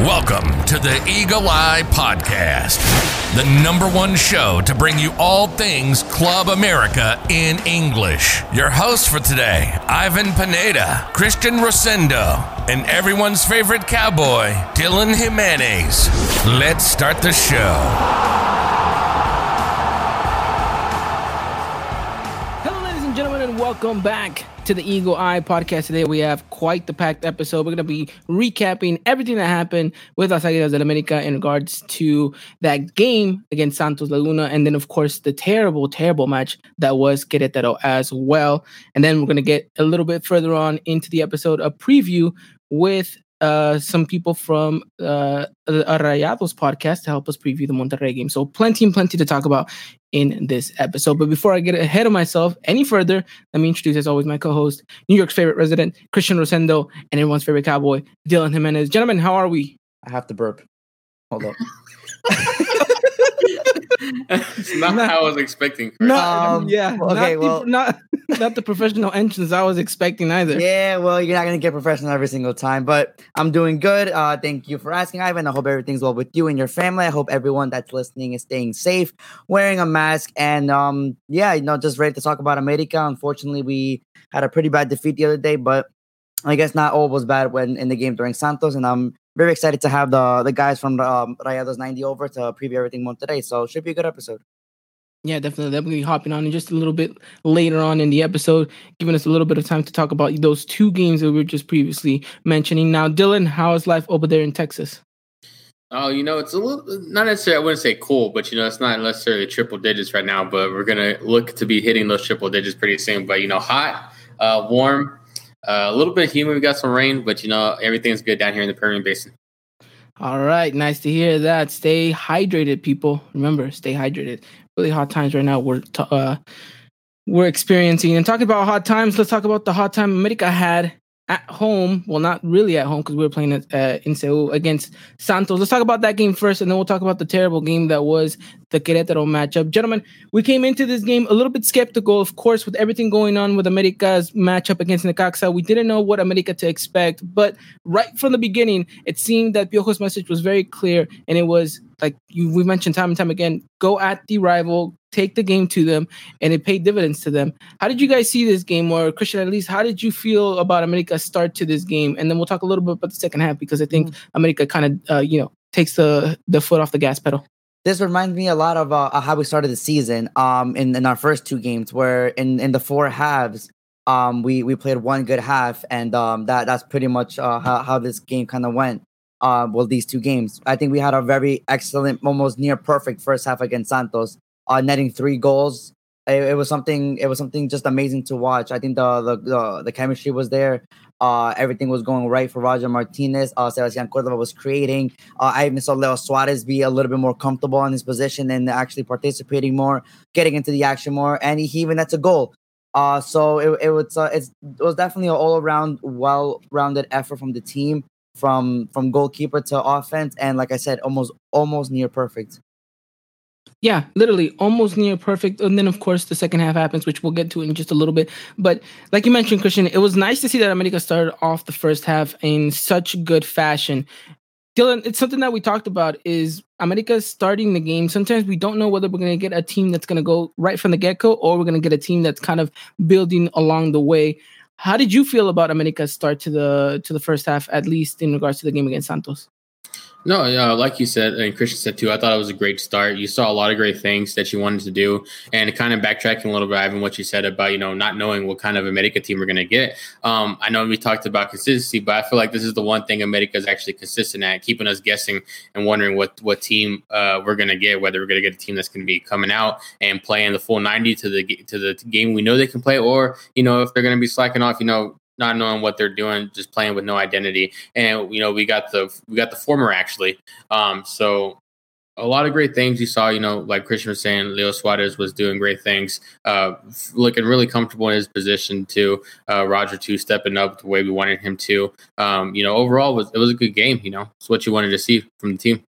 Welcome to the Eagle Eye Podcast, the number one show to bring you all things Club America in English. Your hosts for today, Ivan Pineda, Christian Rosendo, and everyone's favorite cowboy, Dylan Jimenez. Let's start the show. Hello, ladies and gentlemen, and welcome back to the Eagle Eye podcast. Today we have quite the packed episode. We're going to be recapping everything that happened with Las Águilas del América in regards to that game against Santos Laguna, and then of course the terrible, terrible match that was Querétaro as well. And then we're going to get a little bit further on into the episode, a preview with uh, some people from uh, the Rayados podcast to help us preview the Monterrey game. So plenty and plenty to talk about in this episode. But before I get ahead of myself any further, let me introduce, as always, my co-host, New York's favorite resident, Christian Rosendo, and everyone's favorite cowboy, Dylan Jimenez. Gentlemen, how are we? I have to burp. Hold up. it's not Not- how I was expecting. Chris. No, Um, yeah, okay, not, well- the, not not the professional entrance I was expecting either. yeah, well, you're not gonna get professional every single time, but I'm doing good. Uh, thank you for asking, Ivan. I hope everything's well with you and your family. I hope everyone that's listening is staying safe, wearing a mask, and um, yeah, you know, just ready to talk about America. Unfortunately, we had a pretty bad defeat the other day, but I guess not all was bad when in the game during Santos, and I'm very excited to have the the guys from the um, Rayados 90 over to preview everything more today. So should be a good episode. Yeah, definitely. They'll be hopping on in just a little bit later on in the episode, giving us a little bit of time to talk about those two games that we were just previously mentioning. Now, Dylan, how is life over there in Texas? Oh, you know, it's a little not necessarily. I wouldn't say cool, but you know, it's not necessarily triple digits right now. But we're gonna look to be hitting those triple digits pretty soon. But you know, hot, uh, warm, uh, a little bit humid. We got some rain, but you know, everything's good down here in the Permian Basin. All right, nice to hear that. Stay hydrated, people. Remember, stay hydrated. Really hot times right now. We're t- uh, we're experiencing and talking about hot times. Let's talk about the hot time America had at home. Well, not really at home because we were playing uh, in Seoul against Santos. Let's talk about that game first, and then we'll talk about the terrible game that was the Querétaro matchup. Gentlemen, we came into this game a little bit skeptical, of course, with everything going on with America's matchup against Necaxa. We didn't know what America to expect, but right from the beginning, it seemed that Piojo's message was very clear, and it was like you, we mentioned time and time again: go at the rival, take the game to them, and it paid dividends to them. How did you guys see this game, or Christian? At least, how did you feel about America's start to this game? And then we'll talk a little bit about the second half because I think America kind of, uh, you know, takes the the foot off the gas pedal. This reminds me a lot of uh, how we started the season um in, in our first two games where in in the four halves um we we played one good half and um that that's pretty much uh how, how this game kind of went uh well these two games. I think we had a very excellent almost near perfect first half against santos uh netting three goals it, it was something it was something just amazing to watch i think the the the, the chemistry was there uh, everything was going right for Roger Martinez. Uh, Sebastian Cordova was creating. Uh, I even saw Leo Suarez be a little bit more comfortable in his position and actually participating more, getting into the action more, and he even that's a goal. Uh, so it, it was uh, it was definitely an all around well rounded effort from the team, from from goalkeeper to offense, and like I said, almost almost near perfect. Yeah, literally almost near perfect. And then, of course, the second half happens, which we'll get to in just a little bit. But like you mentioned, Christian, it was nice to see that America started off the first half in such good fashion. Dylan, it's something that we talked about is America starting the game. Sometimes we don't know whether we're going to get a team that's going to go right from the get go or we're going to get a team that's kind of building along the way. How did you feel about America's start to the to the first half, at least in regards to the game against Santos? No, yeah, like you said, and Christian said too, I thought it was a great start. You saw a lot of great things that you wanted to do, and kind of backtracking a little bit, Ivan, what you said about you know not knowing what kind of America team we're going to get. Um, I know we talked about consistency, but I feel like this is the one thing America is actually consistent at, keeping us guessing and wondering what what team uh, we're going to get, whether we're going to get a team that's going to be coming out and playing the full ninety to the to the game we know they can play, or you know if they're going to be slacking off, you know not knowing what they're doing, just playing with no identity. And you know, we got the we got the former actually. Um, so a lot of great things you saw. You know, like Christian was saying, Leo Suarez was doing great things, uh, looking really comfortable in his position too. Uh, Roger too stepping up the way we wanted him to. Um, you know, overall was it was a good game. You know, it's what you wanted to see from the team.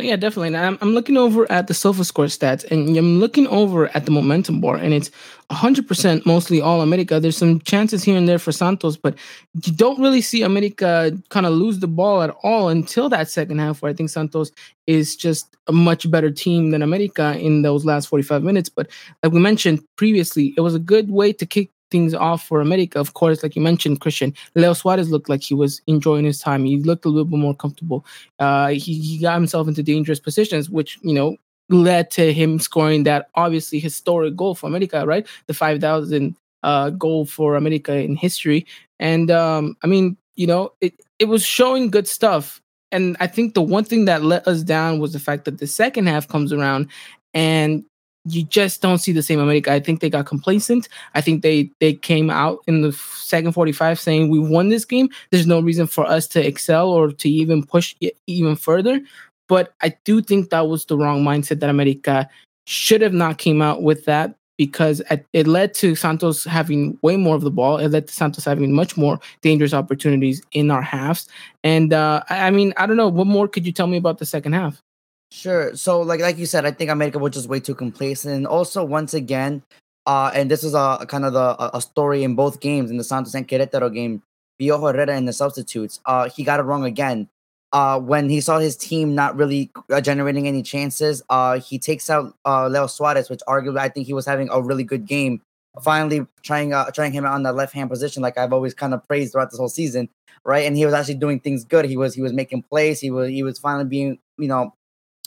Yeah, definitely. I'm, I'm looking over at the SofaScore stats and I'm looking over at the momentum bar, and it's 100% mostly all America. There's some chances here and there for Santos, but you don't really see America kind of lose the ball at all until that second half, where I think Santos is just a much better team than America in those last 45 minutes. But like we mentioned previously, it was a good way to kick things off for America. Of course, like you mentioned, Christian, Leo Suarez looked like he was enjoying his time. He looked a little bit more comfortable. Uh, he, he got himself into dangerous positions, which, you know, led to him scoring that obviously historic goal for America, right? The 5,000 uh, goal for America in history. And um, I mean, you know, it, it was showing good stuff. And I think the one thing that let us down was the fact that the second half comes around and you just don't see the same America. I think they got complacent. I think they they came out in the second 45 saying we won this game. There's no reason for us to excel or to even push even further. But I do think that was the wrong mindset that America should have not came out with that because it led to Santos having way more of the ball. It led to Santos having much more dangerous opportunities in our halves. And uh, I mean, I don't know. What more could you tell me about the second half? Sure. So, like like you said, I think America was just way too complacent. And also, once again, uh, and this is a, a kind of the a story in both games in the Santos and Querétaro game. Piojo Herrera in the substitutes, uh, he got it wrong again. Uh, when he saw his team not really uh, generating any chances, uh, he takes out uh, Leo Suarez, which arguably I think he was having a really good game. Finally, trying uh, trying him out on the left hand position, like I've always kind of praised throughout this whole season, right? And he was actually doing things good. He was he was making plays. He was he was finally being you know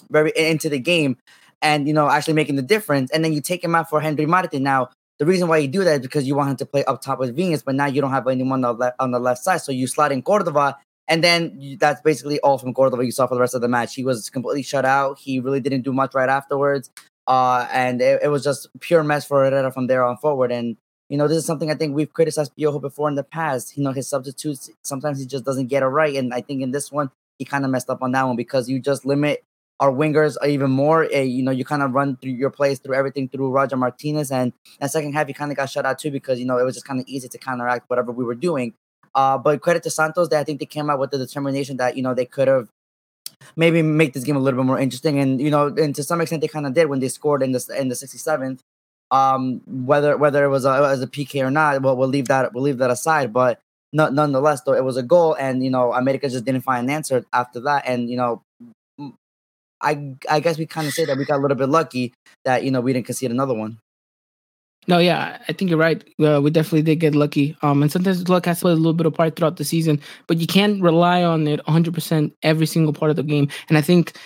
very into the game and you know actually making the difference. And then you take him out for Henry Martin. Now the reason why you do that is because you want him to play up top with Viñas, but now you don't have anyone on the left, on the left side, so you slide in Cordova. And then you, that's basically all from Cordova you saw for the rest of the match. He was completely shut out. He really didn't do much right afterwards. Uh, and it, it was just pure mess for Herrera from there on forward. And you know, this is something I think we've criticized Piojo before in the past. You know, his substitutes sometimes he just doesn't get it right, and I think in this one he kind of messed up on that one because you just limit our wingers are even more. Uh, you know, you kind of run through your plays through everything through Roger Martinez, and that second half you kind of got shut out too because you know it was just kind of easy to counteract whatever we were doing. Uh, but credit to Santos, that I think they came out with the determination that you know they could have maybe make this game a little bit more interesting, and you know, and to some extent they kind of did when they scored in the in the 67th. Um, whether whether it was a, as a PK or not, well, we'll leave that we'll leave that aside. But nonetheless, though, it was a goal, and you know, America just didn't find an answer after that, and you know, I I guess we kind of say that we got a little bit lucky that you know we didn't concede another one. No, yeah, I think you're right. Uh, we definitely did get lucky. Um, and sometimes luck has to play a little bit of part throughout the season, but you can't rely on it 100% every single part of the game. And I think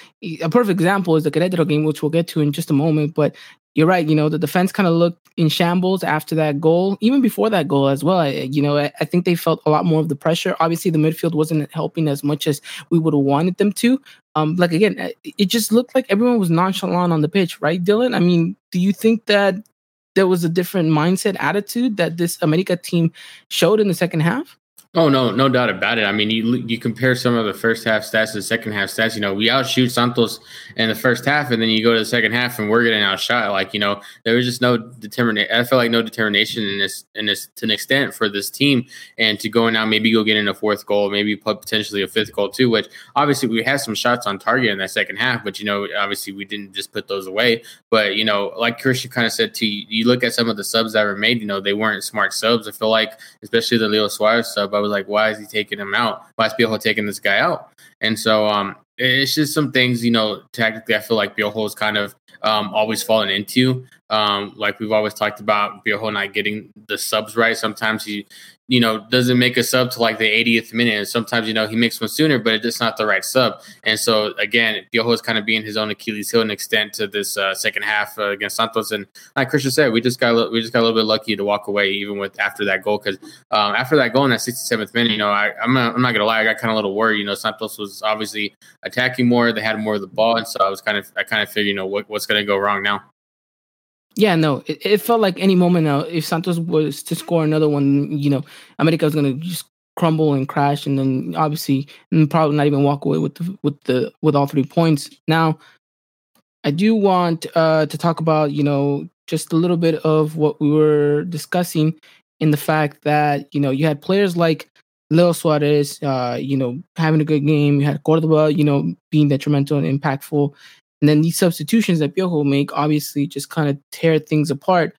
a perfect example is the Querétaro game, which we'll get to in just a moment. But you're right. You know, the defense kind of looked in shambles after that goal, even before that goal as well. I, you know, I, I, think they felt a lot more of the pressure. Obviously, the midfield wasn't helping as much as we would have wanted them to. Um, like again, it just looked like everyone was nonchalant on the pitch, right, Dylan? I mean, do you think that there was a different mindset, attitude that this America team showed in the second half? Oh no, no doubt about it. I mean, you you compare some of the first half stats to the second half stats. You know, we outshoot Santos in the first half, and then you go to the second half, and we're getting outshot. Like you know, there was just no determination. I felt like no determination in this in this to an extent for this team, and to go now maybe go get in a fourth goal, maybe potentially a fifth goal too. Which obviously we had some shots on target in that second half, but you know, obviously we didn't just put those away. But you know, like Christian kind of said to you, you look at some of the subs that were made. You know, they weren't smart subs. I feel like, especially the Leo Suarez sub. I was like, why is he taking him out? Why is Piojo taking this guy out? And so um, it's just some things, you know, tactically, I feel like Piojo is kind of um, always fallen into. Um, like we've always talked about Piojo not getting the subs right. Sometimes he you know, doesn't make a sub to like the 80th minute. And sometimes, you know, he makes one sooner, but it's just not the right sub. And so, again, Piojo is kind of being his own Achilles heel an extent to this uh, second half uh, against Santos. And like Christian said, we just got we just got a little bit lucky to walk away even with after that goal because um, after that goal in that 67th minute, you know, I, am not, I'm not gonna lie, I got kind of a little worried. You know, Santos was obviously attacking more; they had more of the ball, and so I was kind of I kind of figured, you know, what, what's gonna go wrong now. Yeah, no, it, it, felt like any moment now, if Santos was to score another one, you know, America was gonna just crumble and crash, and then obviously, and probably not even walk away with the with the with all three points. Now, I do want uh, to talk about, you know, just a little bit of what we were discussing in the fact that you know you had players like Leo Suarez, uh, you know, having a good game. You had Cordova, you know, being detrimental and impactful. And then these substitutions that Piojo make obviously just kind of tear things apart.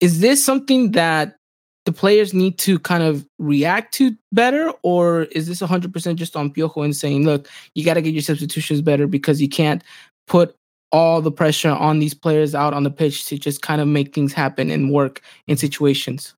Is this something that the players need to kind of react to better, or is this 100% just on Piojo and saying, look, you got to get your substitutions better because you can't put all the pressure on these players out on the pitch to just kind of make things happen and work in situations?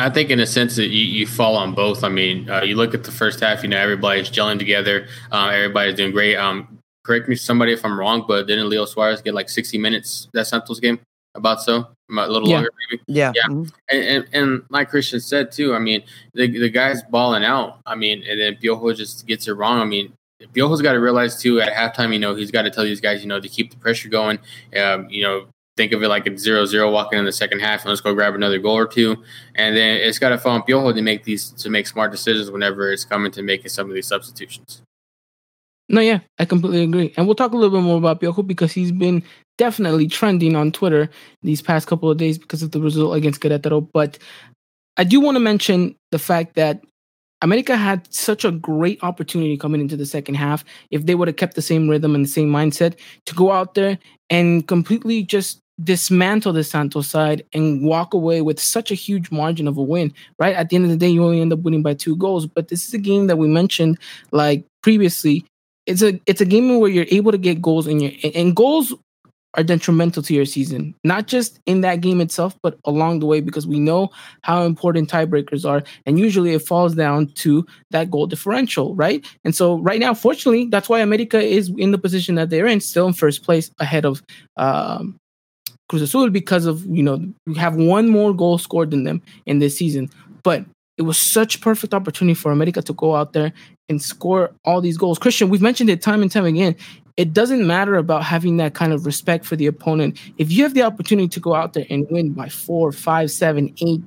I think, in a sense, that you, you fall on both. I mean, uh, you look at the first half. You know, everybody's gelling together. Um, everybody's doing great. Um, correct me, somebody, if I'm wrong, but didn't Leo Suarez get like 60 minutes that Santos game? About so, a little Yeah. longer, maybe. Yeah. Yeah. Mhm. And, and, and like Christian said too, I mean, the the guy's balling out. I mean, and then Piojo just gets it wrong. I mean, Piojo's got to realize too at halftime, you know, he's got to tell these guys, you know, to keep the pressure going. Um, you know, think of it like it's zero zero walking in the second half, and let's go grab another goal or two. And then it's got to fall on Piojo to make these to make smart decisions whenever it's coming to making some of these substitutions. No, yeah, I completely agree. And we'll talk a little bit more about Piojo because he's been definitely trending on Twitter these past couple of days because of the result against Querétaro. But I do want to mention the fact that America had such a great opportunity coming into the second half if they would have kept the same rhythm and the same mindset to go out there and completely just dismantle the Santos side and walk away with such a huge margin of a win. Right at the end of the day, you only end up winning by two goals. But this is a game that we mentioned like previously it's a it's a game where you're able to get goals and your and goals are detrimental to your season, not just in that game itself, but along the way because we know how important tiebreakers are, and usually it falls down to that goal differential, right? And so right now, fortunately, that's why America is in the position that they're in, still in first place ahead of um, Cruz Azul because of you know we have one more goal scored than them in this season, but it was such perfect opportunity for America to go out there and score all these goals. Christian, we've mentioned it time and time again. It doesn't matter about having that kind of respect for the opponent. If you have the opportunity to go out there and win by four, five, seven, eight,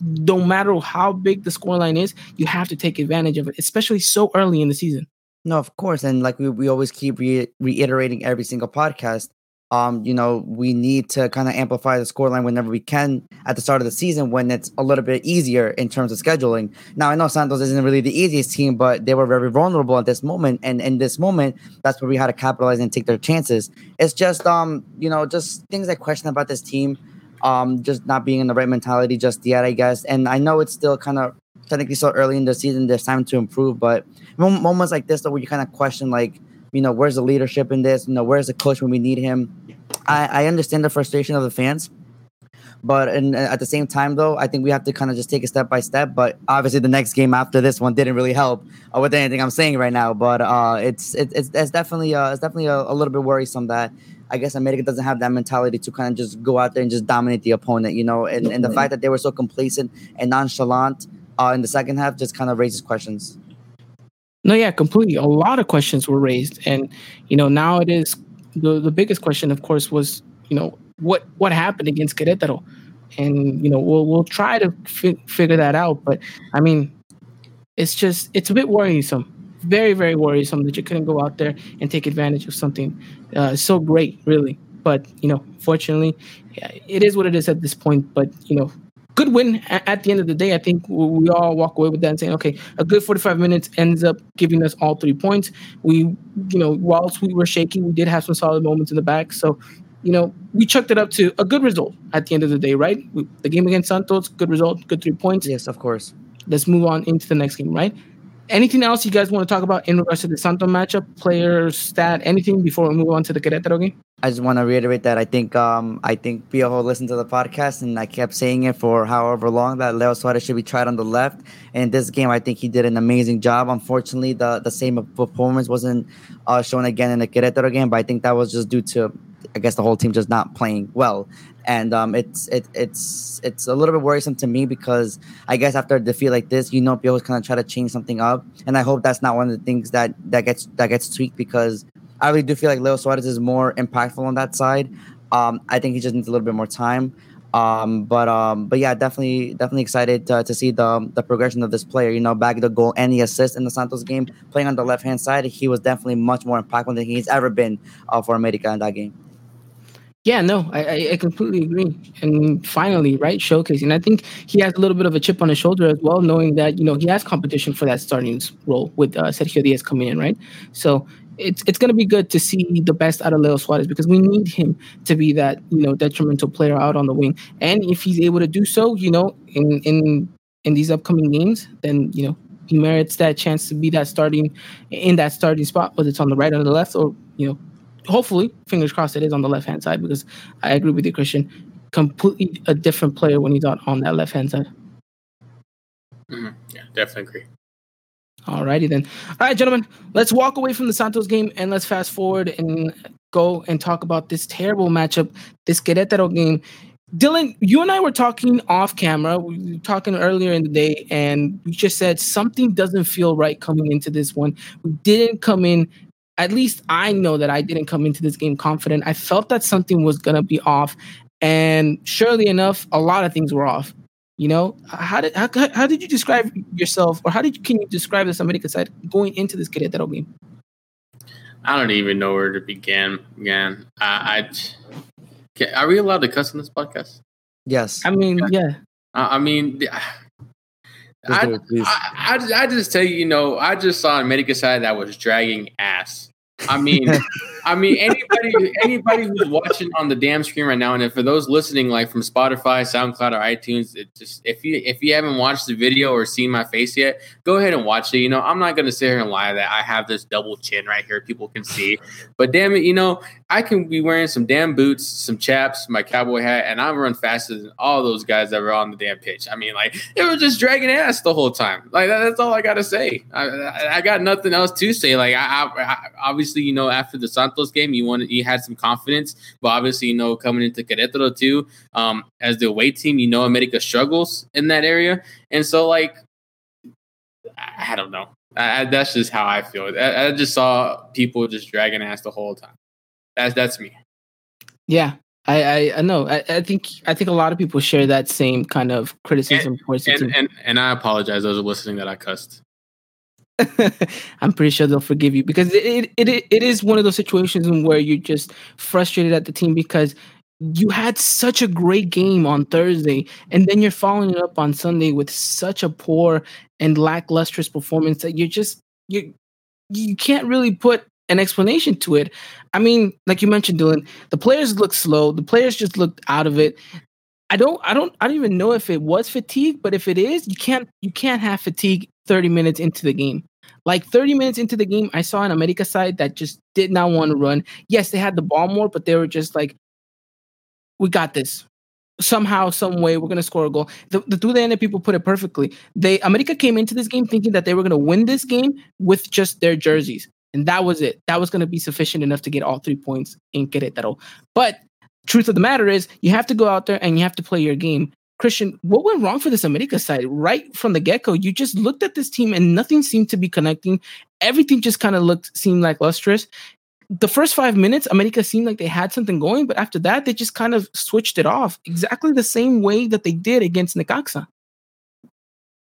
no matter how big the scoreline is, you have to take advantage of it, especially so early in the season. No, of course, and like we, we always keep re- reiterating every single podcast. Um, you know, we need to kind of amplify the scoreline whenever we can at the start of the season when it's a little bit easier in terms of scheduling. Now, I know Santos isn't really the easiest team, but they were very vulnerable at this moment, and in this moment, that's where we had to capitalize and take their chances. It's just, um, you know, just things I question about this team, um, just not being in the right mentality just yet, I guess. And I know it's still kind of technically so early in the season, there's time to improve, but moments like this, though, where you kind of question, like, you know, where's the leadership in this? You know, where's the coach when we need him? I, I understand the frustration of the fans, but and at the same time, though, I think we have to kind of just take it step by step. But obviously, the next game after this one didn't really help uh, with anything I'm saying right now. But uh, it's it, it's it's definitely uh, it's definitely a, a little bit worrisome that I guess America doesn't have that mentality to kind of just go out there and just dominate the opponent, you know. And and the fact that they were so complacent and nonchalant uh, in the second half just kind of raises questions. No, yeah, completely. A lot of questions were raised, and you know now it is the the biggest question, of course, was you know what what happened against Querétaro, and you know we'll we'll try to fi- figure that out. But I mean, it's just it's a bit worrisome, very very worrisome that you couldn't go out there and take advantage of something uh, so great, really. But you know, fortunately, it is what it is at this point. But you know, good win at the end of the day. I think we all walk away with that and saying, okay, a good 45 minutes ends up giving us all three points. We, you know, whilst we were shaky, we did have some solid moments in the back. So, you know, we chucked it up to a good result at the end of the day, right? We, the game against Santos, good result, good three points. Yes, of course. Let's move on into the next game, right? Anything else you guys want to talk about in regards to the Santos matchup, player stat, anything before we move on to the Querétaro game? I just want to reiterate that I think um I think Piojo listened to the podcast and I kept saying it for however long that Leo Suarez should be tried on the left. And in this game, I think he did an amazing job. Unfortunately, the the same performance wasn't uh, shown again in the Querétaro game, but I think that was just due to I guess the whole team just not playing well. And um, it's it, it's it's a little bit worrisome to me because I guess after a defeat like this, you know, Piojo's kind of try to change something up, and I hope that's not one of the things that that gets that gets tweaked because I really do feel like Leo Suarez is more impactful on that side. Um, I think he just needs a little bit more time. Um, but um, but yeah, definitely definitely excited to, to see the the progression of this player. You know, back the goal and the assist in the Santos game, playing on the left hand side, he was definitely much more impactful than he's ever been uh, for America in that game. Yeah, no, I, I completely agree. And finally, right, showcasing. I think he has a little bit of a chip on his shoulder as well, knowing that you know he has competition for that starting role with uh, Sergio Diaz coming in, right? So it's it's going to be good to see the best out of Leo Suarez because we need him to be that you know detrimental player out on the wing. And if he's able to do so, you know, in in in these upcoming games, then you know he merits that chance to be that starting in that starting spot, whether it's on the right or the left, or you know hopefully, fingers crossed, it is on the left hand side because I agree with you, Christian. Completely a different player when he's on, on that left hand side. Mm-hmm. Yeah, definitely agree. Alrighty then. All right, gentlemen, let's walk away from the Santos game and let's fast forward and go and talk about this terrible matchup, this Querétaro game. Dylan, you and I were talking off camera. We were talking earlier in the day, and we just said something doesn't feel right coming into this one. We didn't come in at least I know that I didn't come into this game confident. I felt that something was going to be off. And surely enough, a lot of things were off. You know, how did how, how did you describe yourself, or how did you, can you describe this America side going into this Querétaro game? I don't even know where to begin. Again, I, I are we allowed to cuss on this podcast? Yes. I mean, yeah. I, I mean, I, I, I, I, just tell you, you know, I just saw America side that was dragging ass. I mean, I mean, anybody, anybody who's watching on the damn screen right now, and for those listening, like from Spotify, SoundCloud, or iTunes, it just if you if you haven't watched the video or seen my face yet, go ahead and watch it. You know, I'm not gonna sit here and lie that I have this double chin right here, people can see, but damn it, you know, I can be wearing some damn boots, some chaps, my cowboy hat, and I run faster than all those guys that were on the damn pitch. I mean, like it was just dragging ass the whole time. Like that's all I gotta say. I, I, I got nothing else to say. Like I, I obviously, you know, after the Santos game, you wanted you had some confidence, but obviously, you know, coming into Querétaro too, um, as the away team, you know, America struggles in that area, and so like, I, I don't know. I, that's just how I feel. I, I, just saw people just dragging ass the whole time. That's that's me. Yeah, I I, I know. I, I think I think a lot of people share that same kind of criticism. And and, and, and I apologize those are listening that I cussed. I'm pretty sure they'll forgive you because it, it it it is one of those situations where you're just frustrated at the team because you had such a great game on Thursday and then you're following it up on Sunday with such a poor and lackluster performance that you're just you you can't really put an explanation to it. I mean, like you mentioned, Dylan, the players look slow. The players just looked out of it. I don't I don't I don't even know if it was fatigue, but if it is, you can't you can't have fatigue 30 minutes into the game. Like 30 minutes into the game, I saw an America side that just did not want to run. Yes, they had the ball more, but they were just like, we got this. Somehow, some way, we're gonna score a goal. The, the end people put it perfectly. They America came into this game thinking that they were gonna win this game with just their jerseys. And that was it. That was gonna be sufficient enough to get all three points in Querétaro. But truth of the matter is you have to go out there and you have to play your game. Christian, what went wrong for this America side right from the get go? You just looked at this team and nothing seemed to be connecting. Everything just kind of looked seemed like lustrous. The first five minutes, America seemed like they had something going, but after that, they just kind of switched it off exactly the same way that they did against Necaxa.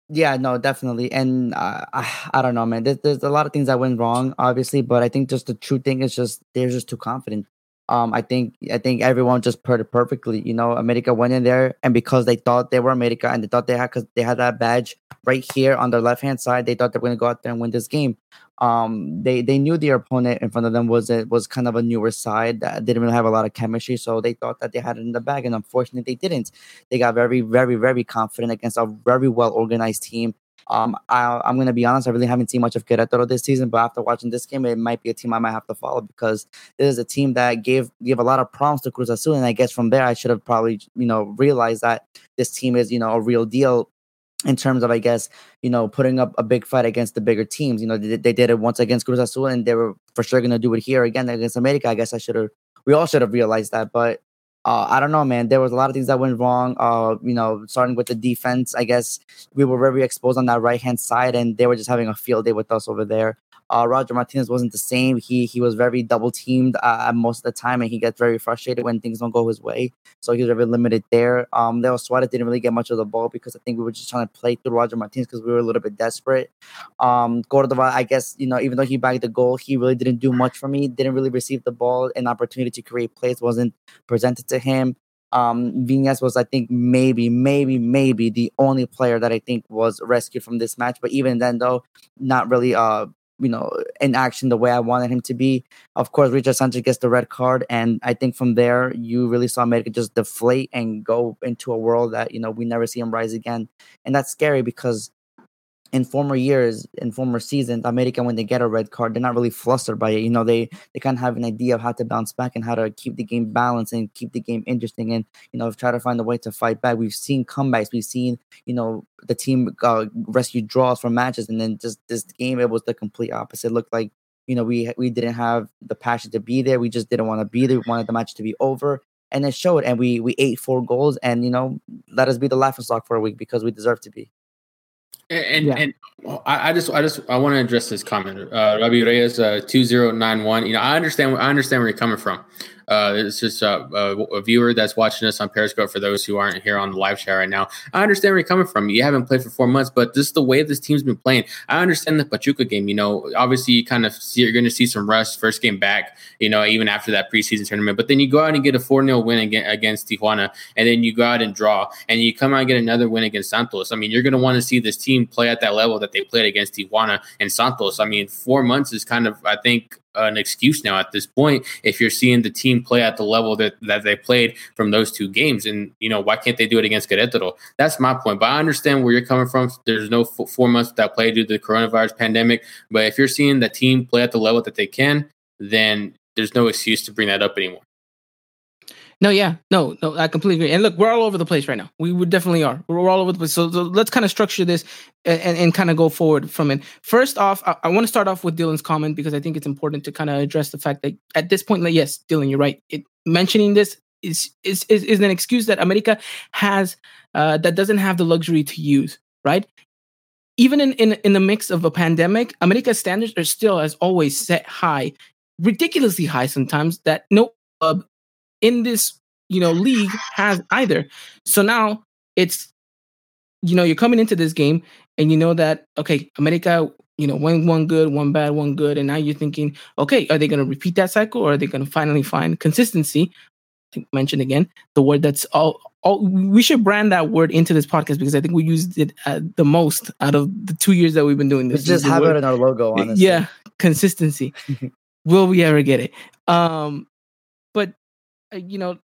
Yeah, no, definitely. And uh, I, I don't know, man. There's, there's a lot of things that went wrong, obviously, but I think just the true thing is just they're just too confident um, I think I think everyone just put it perfectly. You know, America went in there, and because they thought they were America, and they thought they had because they had that badge right here on their left hand side, they thought they were going to go out there and win this game. Um, they they knew their opponent in front of them was it was kind of a newer side that didn't really have a lot of chemistry, so they thought that they had it in the bag, and unfortunately, they didn't. They got very very very confident against a very well organized team um, I, am going to be honest, I really haven't seen much of Querétaro this season, but after watching this game, it might be a team I might have to follow because this is a team that gave gave a lot of problems to Cruz Azul, and I guess from there I should have probably you know realized that this team is you know a real deal in terms of, I guess, you know, putting up a big fight against the bigger teams. You know, they, they did it once against Cruz Azul, and they were for sure going to do it here again against America. I guess I should have, we all should have realized that. But uh, I don't know, man. There was a lot of things that went wrong. Uh, you know, starting with the defense, I guess we were very exposed on that right hand side, and they were just having a field day with us over there. Uh, Roger Martinez wasn't the same. He he was very double teamed uh, most of the time, and he gets very frustrated when things don't go his way. So he was very limited there. Um, Leo Suarez didn't really get much of the ball because I think we were just trying to play through Roger Martinez because we were a little bit desperate. Um, Cordova, I guess you know, even though he bagged the goal, he really didn't do much for me. Didn't really receive the ball. An opportunity to create plays wasn't presented to him. Um, Vinas was, I think, maybe, maybe, maybe the only player that I think was rescued from this match. But even then, though, not really uh you know, in action the way I wanted him to be. Of course, Richard Sanchez gets the red card, and I think from there you really saw America just deflate and go into a world that you know we never see him rise again, and that's scary because in former years, in former seasons, America when they get a red card, they're not really flustered by it. You know, they they kind of have an idea of how to bounce back and how to keep the game balanced and keep the game interesting, and you know, try to find a way to fight back. We've seen comebacks, we've seen you know the team uh, rescue draws from matches, and then just this game it was the complete opposite. It looked like you know we we didn't have the passion to be there. We just didn't want to be there. We wanted the match to be over, and it showed. And we we ate four goals, and you know let us be the laughing stock for a week because we deserve to be. And and, yeah. and I, I, just I just I want to address this comment. Uh, Rabi Reyes uh, two zero nine one. You know I understand I understand where you're coming from. Uh, it's just a, a, a, viewer that's watching us on Periscope. For those who aren't here on the live chat right now, I understand where you're coming from. You haven't played for four months, but this is the way this team's been playing. I understand the Pachuca game. You know, obviously you kind of see, you're going to see some rust first game back. You know, even after that preseason tournament, but then you go out and get a four 0 win against, against Tijuana, and then you go out and draw, and you come out and get another win against Santos. I mean, you're going to want to see this team play at that level that they played against Tijuana and Santos. I mean, four months is kind of I think an excuse now at this point if you're seeing the team play at the level that, that they played from those two games. And, you know, why can't they do it against Querétaro? That's my point. But I understand where you're coming from. There's no f- four months without play due to the coronavirus pandemic. But if you're seeing the team play at the level that they can, then there's no excuse to bring that up anymore. No, yeah, no, no, I completely agree. And look, we're all over the place right now. We would definitely are. We're all over the place. So, so let's kind of structure this and, and, and kind of go forward from it. First off, I, I want to start off with Dylan's comment because I think it's important to kind of address the fact that at this point, like, yes, Dylan, you're right. It, mentioning this is, is is is an excuse that America has uh, that doesn't have the luxury to use, right? Even in, in in the mix of a pandemic, America's standards are still, as always, set high, ridiculously high sometimes. That no club in this you know league has either. So now it's you know you're coming into this game and you know that okay, America you know one one good, one bad, one good, and now you're thinking okay, are they going to repeat that cycle or are they going to finally find consistency? I mentioned again the word that's all. All, we should brand that word into this podcast because I think we used it uh, the most out of the two years that we've been doing this. Just have it in our logo. Honestly. Yeah, consistency. Will we ever get it? Um, Uh, you know,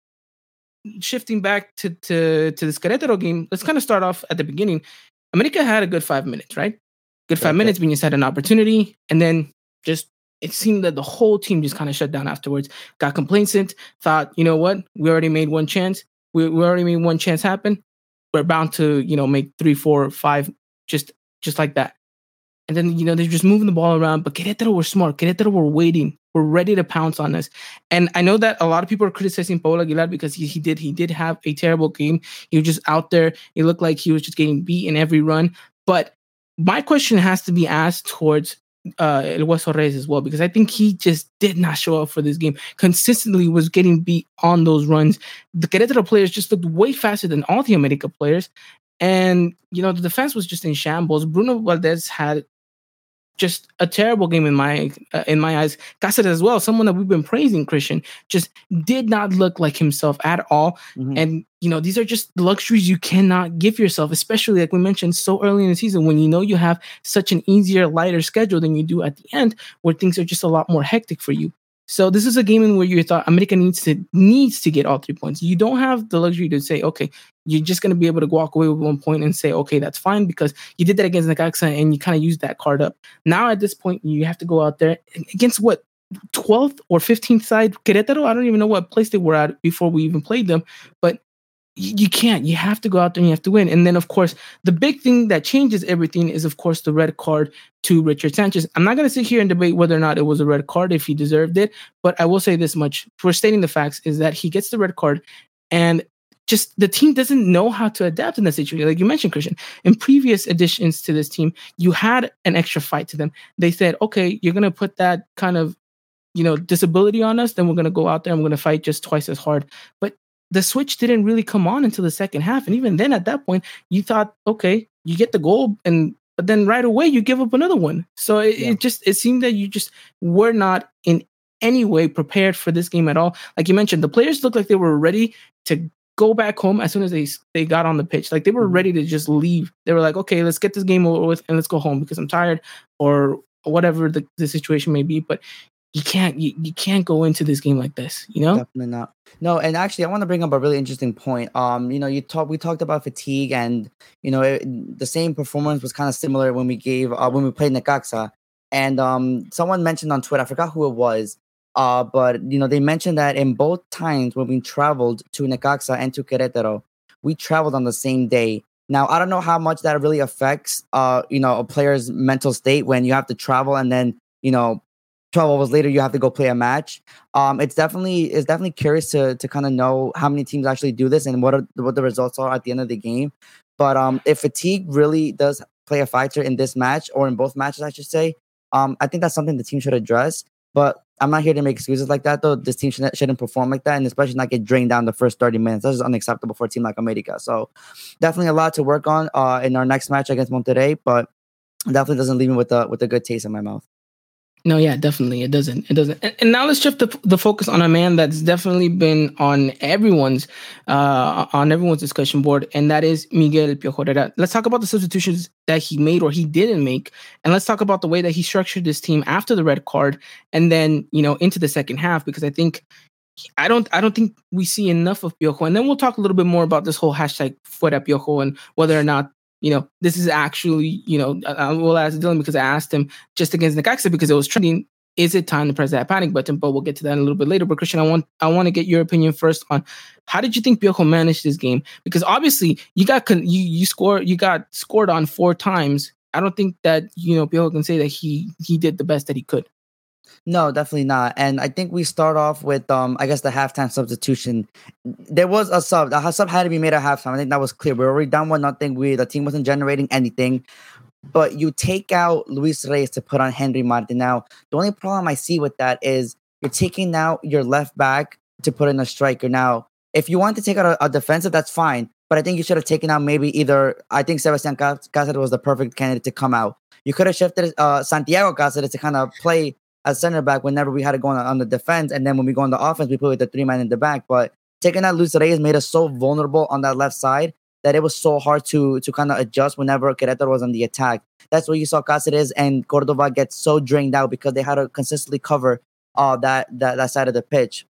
shifting back to to to this Querétaro game, let's kind of start off at the beginning. America had a good five minutes, right? Good five okay. minutes. Viñas had an opportunity, and then just it seemed that the whole team just kind of shut down afterwards. Got complacent. Thought, you know what? We already made one chance. We we already made one chance happen. We're bound to you know make three, four, five, just just like that. And then, you know, they're just moving the ball around. But Querétaro were smart. Querétaro were waiting. We're ready to pounce on us. And I know that a lot of people are criticizing Paul Aguilar because he, he did he did have a terrible game. He was just out there. It looked like he was just getting beat in every run. But my question has to be asked towards uh El Hueso Reyes as well because I think he just did not show up for this game. Consistently was getting beat on those runs. The Querétaro players just looked way faster than all the America players. And you know the defense was just in shambles. Bruno Valdez had just a terrible game in my uh, in my eyes. Cáceres as well, someone that we've been praising, Christian, just did not look like himself at all. Mm-hmm. And you know, these are just luxuries you cannot give yourself, especially like we mentioned so early in the season when you know you have such an easier, lighter schedule than you do at the end, where things are just a lot more hectic for you. So this is a game in where you thought America needs to needs to get all three points. You don't have the luxury to say, okay, you're just to be able to walk away with one point and say, okay, that's fine because you did that against Necaxa and you kind of used that card up. Now at this point, you have to go out there against what 12th or 15th side Querétaro. I don't even know what place they were at before we even played them, but you can't. You have to go out there and you have to win. And then, of course, the big thing that changes everything is, of course, the red card to Richard Sanchez. I'm not going to sit here and debate whether or not it was a red card if he deserved it, but I will say this much for stating the facts is that he gets the red card. and just the team doesn't know how to adapt in that situation. Like you mentioned, Christian, in previous additions to this team, you had an extra fight to them. They said, okay, you're gonna put that kind of you know disability on us, then we're gonna go out there and we're gonna fight just twice as hard. But the switch didn't really come on until the second half, and even then, at that point, you thought, okay, you get the goal, and but then right away you give up another one. So it, yeah. it just it seemed that you just were not in any way prepared for this game at all. Like you mentioned, the players looked like they were ready to go back home as soon as they they got on the pitch. Like they were mm-hmm. ready to just leave. They were like, okay, let's get this game over with and let's go home because I'm tired or whatever the, the situation may be. But you can't you, you can't go into this game like this, you know? Definitely not. No, and actually I want to bring up a really interesting point. Um, you know, you talk we talked about fatigue and you know, it, the same performance was kind of similar when we gave uh, when we played Necaxa. And um someone mentioned on Twitter, I forgot who it was, uh, but you know, they mentioned that in both times when we traveled to Necaxa and to Querétaro, we traveled on the same day. Now, I don't know how much that really affects, uh, you know, a player's mental state when you have to travel and then, you know, 12 hours later you have to go play a match. Um, it's definitely it's definitely curious to to kind of know how many teams actually do this and what are what the results are at the end of the game. But um, if fatigue really does play a factor in this match or in both matches, I should say, um, I think that's something the team should address. But I'm not here to make excuses like that, though. This team shouldn't, shouldn't perform like that, and especially not get drained down the first 30 minutes. That's just unacceptable for a team like America. So, definitely a lot to work on uh, in our next match against Monterrey, but definitely doesn't leave me with a with a good taste in my mouth. No, yeah, definitely. It doesn't. It doesn't. And, and, now let's shift the, the focus on a man that's definitely been on everyone's uh on everyone's discussion board, and that is Miguel Piojo Herrera. Let's talk about the substitutions that he made or he didn't make, and let's talk about the way that he structured this team after the red card, and then you know into the second half because I think I don't I don't think we see enough of Piojo. And then we'll talk a little bit more about this whole hashtag fuera Piojo and whether or not you know, this is actually, you know, I, will ask Dylan because I asked him just against Necaxa because it was trending. Is it time to press that panic button? But we'll get to that a little bit later. But Christian, I want I want to get your opinion first on how did you think Piojo managed this game? Because obviously you got you you score you got scored on four times. I don't think that you know Piojo can say that he he did the best that he could. No, definitely not. And I think we start off with um I guess the halftime substitution. There was a sub. The sub had to be made at halftime. I think that was clear. We were already down one nothing. We the team wasn't generating anything. But you take out Luis Reyes to put on Henry Martin. Now, the only problem I see with that is you're taking out your left back to put in a striker. Now, if you want to take out a, a defensive, that's fine. But I think you should have taken out maybe either. I think Sebastian Cáceres was the perfect candidate to come out. You could have shifted uh, Santiago Cáseres to kind of play as center back whenever we had to go on, on the defense. And then when we go on the offense, we play with the three man in the back. But taking that Luis Reyes made us so vulnerable on that left side that it was so hard to to kind of adjust whenever Querétaro was on the attack. That's where you saw Cáceres and Cordova get so drained out because they had to consistently cover uh, that, that that side of the pitch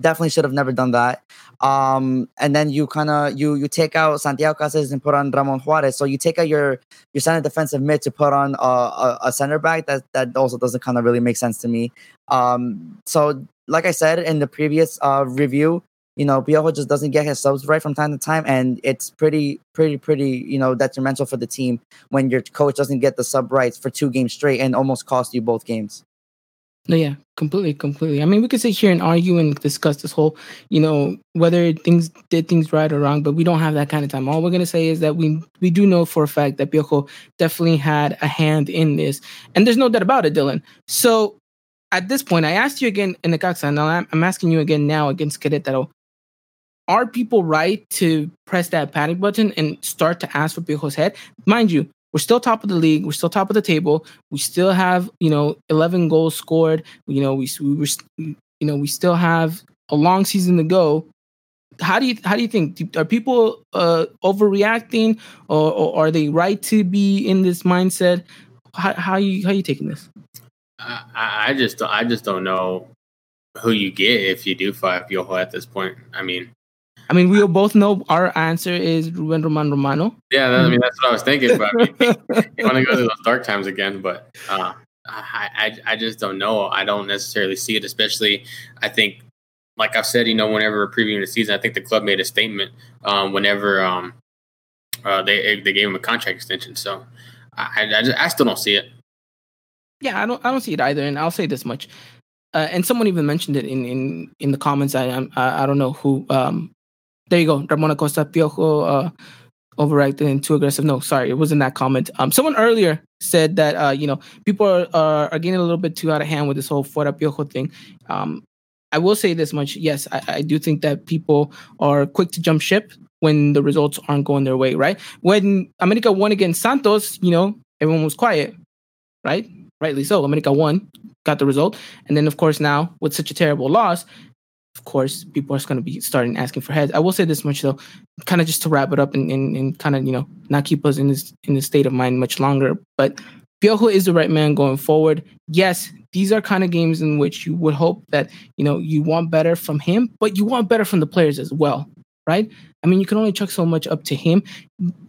definitely should have never done that. Um, and then you kind of you you take out Santiago Cáseres and put on Ramon Juarez. So you take out your your center defensive mid to put on a, a, a center back. That that also doesn't kind of really make sense to me. Um, so like I said in the previous uh, review, you know, Piojo just doesn't get his subs right from time to time, and it's pretty, pretty, pretty, you know, detrimental for the team when your coach doesn't get the sub rights for two games straight and almost cost you both games. No, yeah, completely, completely. I mean, we could sit here and argue and discuss this whole, you know, whether things did things right or wrong, but we don't have that kind of time. All we're gonna say is that we we do know for a fact that Piojo definitely had a hand in this, and there's no doubt about it, Dylan. So at this point, I asked you again in the Necaxa, and I'm, I'm asking you again now against Querétaro. Are people right to press that panic button and start to ask for Piojo's head? Mind you, we're still top of the league. We're still top of the table. We still have, you know, 11 goals scored. You know, we, we were, you know, we still have a long season to go. How do you how do you think are people uh, overreacting, or, or, are they right to be in this mindset? How how you how you taking this? I, I just I just don't know who you get if you do five Piojo at this point. I mean, I mean, we both know our answer is Ruben Roman Romano. Yeah, that, I mean that's what I was thinking. But I mean, you want to go to those dark times again, but uh, I, I I just don't know. I don't necessarily see it. Especially, I think, like I've said, you know, whenever previewing the season, I think the club made a statement um, whenever um, uh, they they gave him a contract extension. So I I, just, I still don't see it. Yeah, I don't I don't see it either. And I'll say this much. Uh, and someone even mentioned it in, in, in the comments. I, I I don't know who um, there you go. Ramon Acosta, Piojo, uh, overacted and too aggressive. No, sorry, it wasn't that comment. Um, someone earlier said that uh, you know, people are, are, are getting a little bit too out of hand with this whole fuera Piojo thing. Um, I will say this much: yes, I, I do think that people are quick to jump ship when the results aren't going their way. Right? When America won against Santos, you know, everyone was quiet, right? Rightly so. America won, got the result, and then of course now with such a terrible loss, of course, people are going to be starting asking for heads. I will say this much though, kind of just to wrap it up and, and, and kind of you know not keep us in this in this state of mind much longer. But Piojo is the right man going forward. Yes, these are kind of games in which you would hope that you know you want better from him, but you want better from the players as well, right? I mean, you can only chuck so much up to him.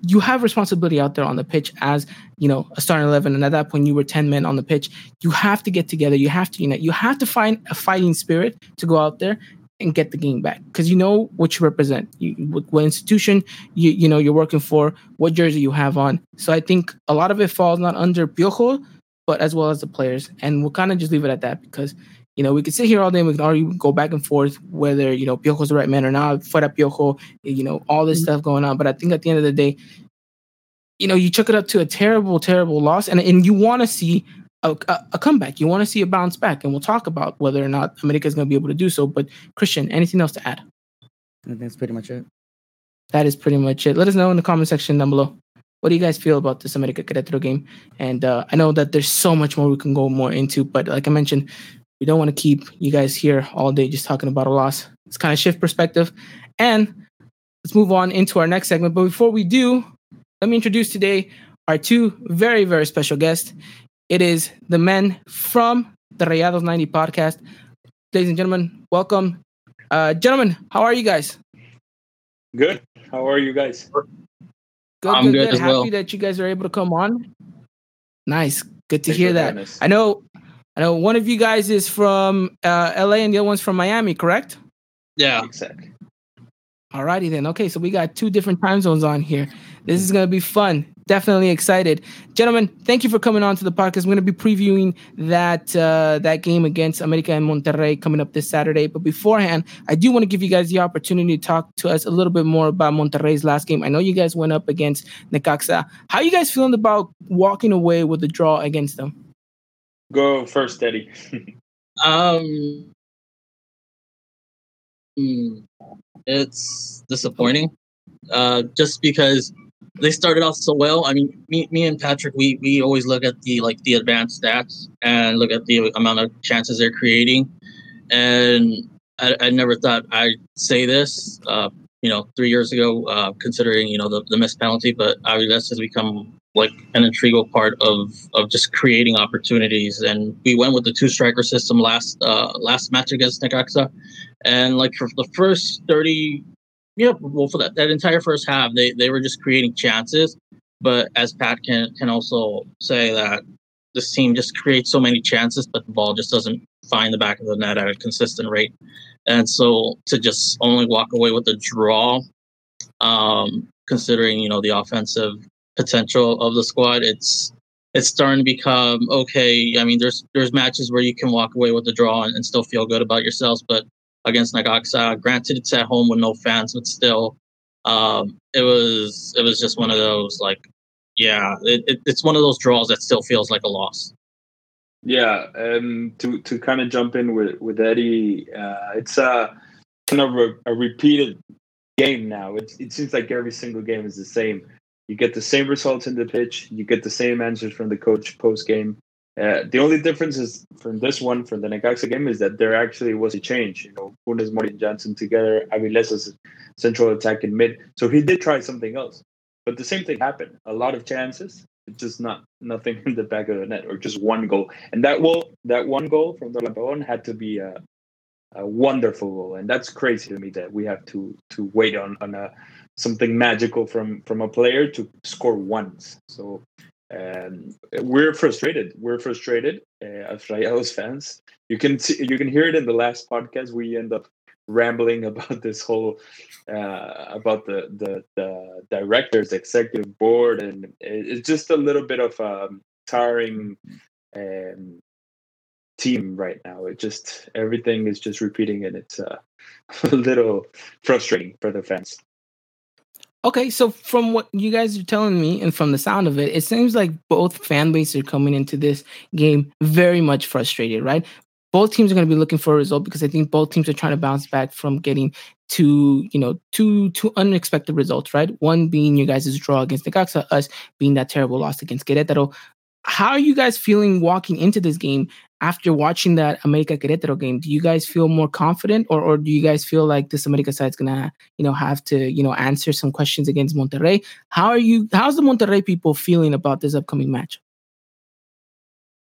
You have responsibility out there on the pitch as you know a starting eleven, and at that point you were ten men on the pitch. You have to get together. You have to unite. You have to find a fighting spirit to go out there and get the game back because you know what you represent, you, what, what, institution you you know you're working for, what jersey you have on. So I think a lot of it falls not under Piojo, but as well as the players, and we'll kind of just leave it at that because you know we could sit here all day and we can argue, go back and forth whether you know Piojo's the right man or not, fuera Piojo, you know all this mm-hmm. stuff going on. But I think at the end of the day, you know you took it up to a terrible, terrible loss, and and you want to see a, a, comeback. You want to see a bounce back, and we'll talk about whether or not America is going to be able to do so. But Christian, anything else to add? I think that's pretty much it. That is pretty much it. Let us know in the comment section down below. What do you guys feel about this America Querétaro game? And uh, I know that there's so much more we can go more into, but like I mentioned, we don't want to keep you guys here all day just talking about a loss. It's kind of shift perspective. And let's move on into our next segment. But before we do, let me introduce today our two very, very special guests. It is the men from the Rayados 90 podcast. Ladies and gentlemen, welcome. Uh, gentlemen, how are you guys? Good. How are you guys? Good, I'm good, good. good. Happy well. that you guys are able to come on. Nice. Good to Thanks hear that. I know I know one of you guys is from uh, LA and the other one's from Miami, correct? Yeah. Exactly. Alrighty then. Okay, so we got two different time zones on here. This is gonna be fun. Definitely excited, gentlemen. Thank you for coming on to the podcast. We're gonna be previewing that uh, that game against America and Monterrey coming up this Saturday. But beforehand, I do want to give you guys the opportunity to talk to us a little bit more about Monterrey's last game. I know you guys went up against Necaxa. How are you guys feeling about walking away with the draw against them? Go first, Eddie. um, hmm, it's disappointing. Uh, just because they started off so well. I mean, me, me and Patrick, we we always look at the like the advanced stats and look at the amount of chances they're creating. And I, I never thought I'd say this, uh, you know, three years ago, uh, considering you know the, the missed penalty. But mean, that's just become like an integral part of of just creating opportunities. And we went with the two striker system last uh, last match against Necaxa, and like for the first 30 yeah well for that, that entire first half they, they were just creating chances. But as pat can can also say that this team just creates so many chances but the ball just doesn't find the back of the net at a consistent rate. And so to just only walk away with a draw um considering you know the offensive potential of the squad it's it's starting to become okay i mean there's there's matches where you can walk away with a draw and, and still feel good about yourselves but against Necaxa. Granted, it's at home with no fans, but still, um, it was it was just one of those like, yeah, it, it, it's one of those draws that still feels like a loss. Yeah, um, to to kind of jump in with with Eddie, uh, it's a kind of a, a repeated game now. It, it seems like every single game is the same. You get the same results in the pitch. You get the same answers from the coach post game. Uh, the only difference is from this one, from the Necaxa game, is that there actually was a change. You know, Funes Mori and Janssen together, Aviles central attack in mid. So he did try something else. But the same thing happened. A lot of chances, just not nothing in the back of the net, or just one goal. And that will that one goal from the Dorlan had to be a, a, wonderful goal. And that's crazy to me that we have to to wait on on a something magical from from a player to score once. So and we're frustrated. We're frustrated uh, as Rayados fans. You can see, you can hear it in the last podcast. We end up rambling about this whole uh, about the, the the directors, executive board, and it's just a little bit of um, tiring um, team right now. It just everything is just repeating, and it's uh, a little frustrating for the fans. Okay, so from what you guys are telling me and from the sound of it, it seems like both fan bases are coming into this game very much frustrated, right? Both teams are going to be looking for a result because I think both teams are trying to bounce back from getting two, you know, two two unexpected results, right? One being you guys' draw against Necaxa, us being that terrible loss against Querétaro. How are you guys feeling walking into this game after watching that America Querétaro game, do you guys feel more confident, or or do you guys feel like this America side is gonna, you know, have to, you know, answer some questions against Monterrey? How are you? How's the Monterrey people feeling about this upcoming match?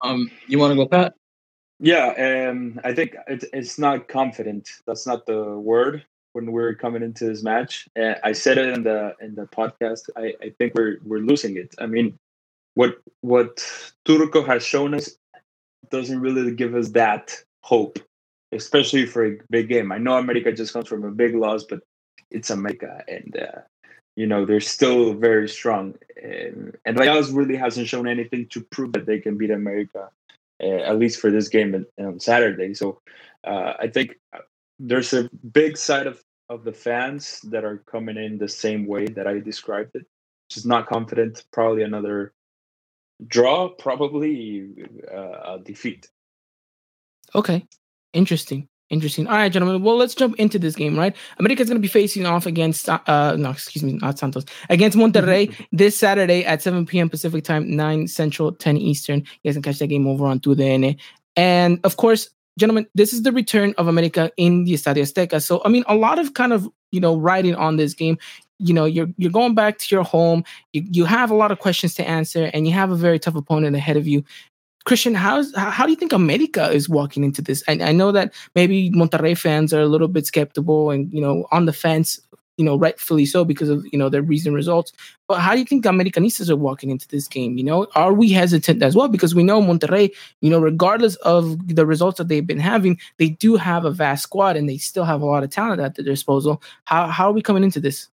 Um, you want to go, Pat? Yeah, um, I think it's it's not confident. That's not the word when we're coming into this match. Uh, I said it in the in the podcast. I, I think we're we're losing it. I mean, what what Turco has shown us doesn't really give us that hope, especially for a big game. I know America just comes from a big loss, but it's America, and uh, you know they're still very strong. And, and really hasn't shown anything to prove that they can beat America, uh, at least for this game on Saturday. So uh, I think uh, there's a big side of of the fans that are coming in the same way that I described it. Just not confident. Probably another draw, probably uh, a defeat. Okay, interesting. Interesting. All right, gentlemen. Well, let's jump into this game, right? America is going to be facing off against, uh, no, excuse me, not Santos, against Monterrey this Saturday at 7 p.m. Pacific time, 9 Central, 10 Eastern. You guys can catch that game over on TUDN. And of course, gentlemen, this is the return of America in the Estadio Azteca. So, I mean, a lot of kind of, you know, writing on this game you know you're you're going back to your home you, you have a lot of questions to answer and you have a very tough opponent ahead of you. Christian how's how do you think america is walking into this? I, I know that maybe monterrey fans are a little bit skeptical and you know on the fence you know rightfully so because of you know their recent results. But how do you think americanistas are walking into this game you know? Are we hesitant as well? Because we know monterrey you know regardless of the results that they've been having they do have a vast squad and they still have a lot of talent at their disposal. How, how are we coming into this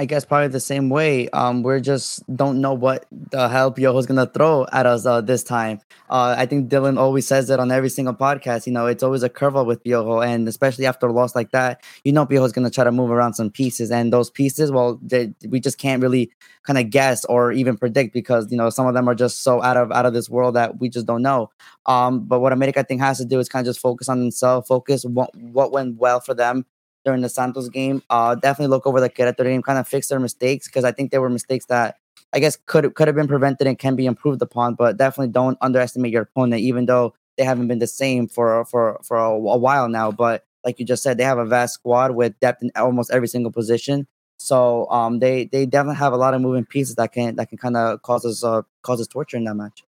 I guess probably the same way. Um, we're just don't know what the hell Piojo's gonna throw at us uh, this time. Uh, I think Dylan always says it on every single podcast. You know, it's always a curveball with Piojo, and especially after a loss like that, you know Piojo's gonna try to move around some pieces, and those pieces, well, they, we just can't really kind of guess or even predict because you know some of them are just so out of out of this world that we just don't know. Um, but what America I think has to do is kind of just focus on themselves, focus what what went well for them during the Santos game. Uh, definitely look over the Querétaro game, kind of fix their mistakes because I think there were mistakes that I guess could could have been prevented and can be improved upon. But definitely don't underestimate your opponent, even though they haven't been the same for for for a, a while now. But like you just said, they have a vast squad with depth in almost every single position. So um, they they definitely have a lot of moving pieces that can that can kind of cause us uh, cause us torture in that match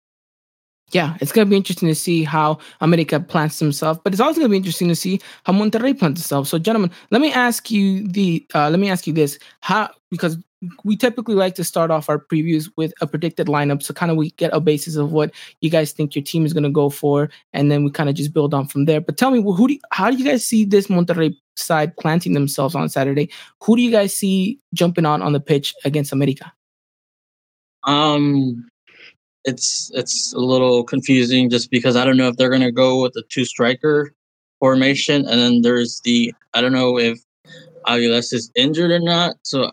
yeah, it's going to be interesting to see how America plants himself, but it's also going to be interesting to see how Monterrey plants itself. So, gentlemen, let me ask you the uh, let me ask you this: how because we typically like to start off our previews with a predicted lineup, so kind of we get a basis of what you guys think your team is going to go for, and then we kind of just build on from there. But tell me, who do you, how do you guys see this Monterrey side planting themselves on Saturday? Who do you guys see jumping on on the pitch against America? Um, it's it's a little confusing just because I don't know if they're gonna go with the two striker formation, and then there's the I don't know if Aviles is injured or not, so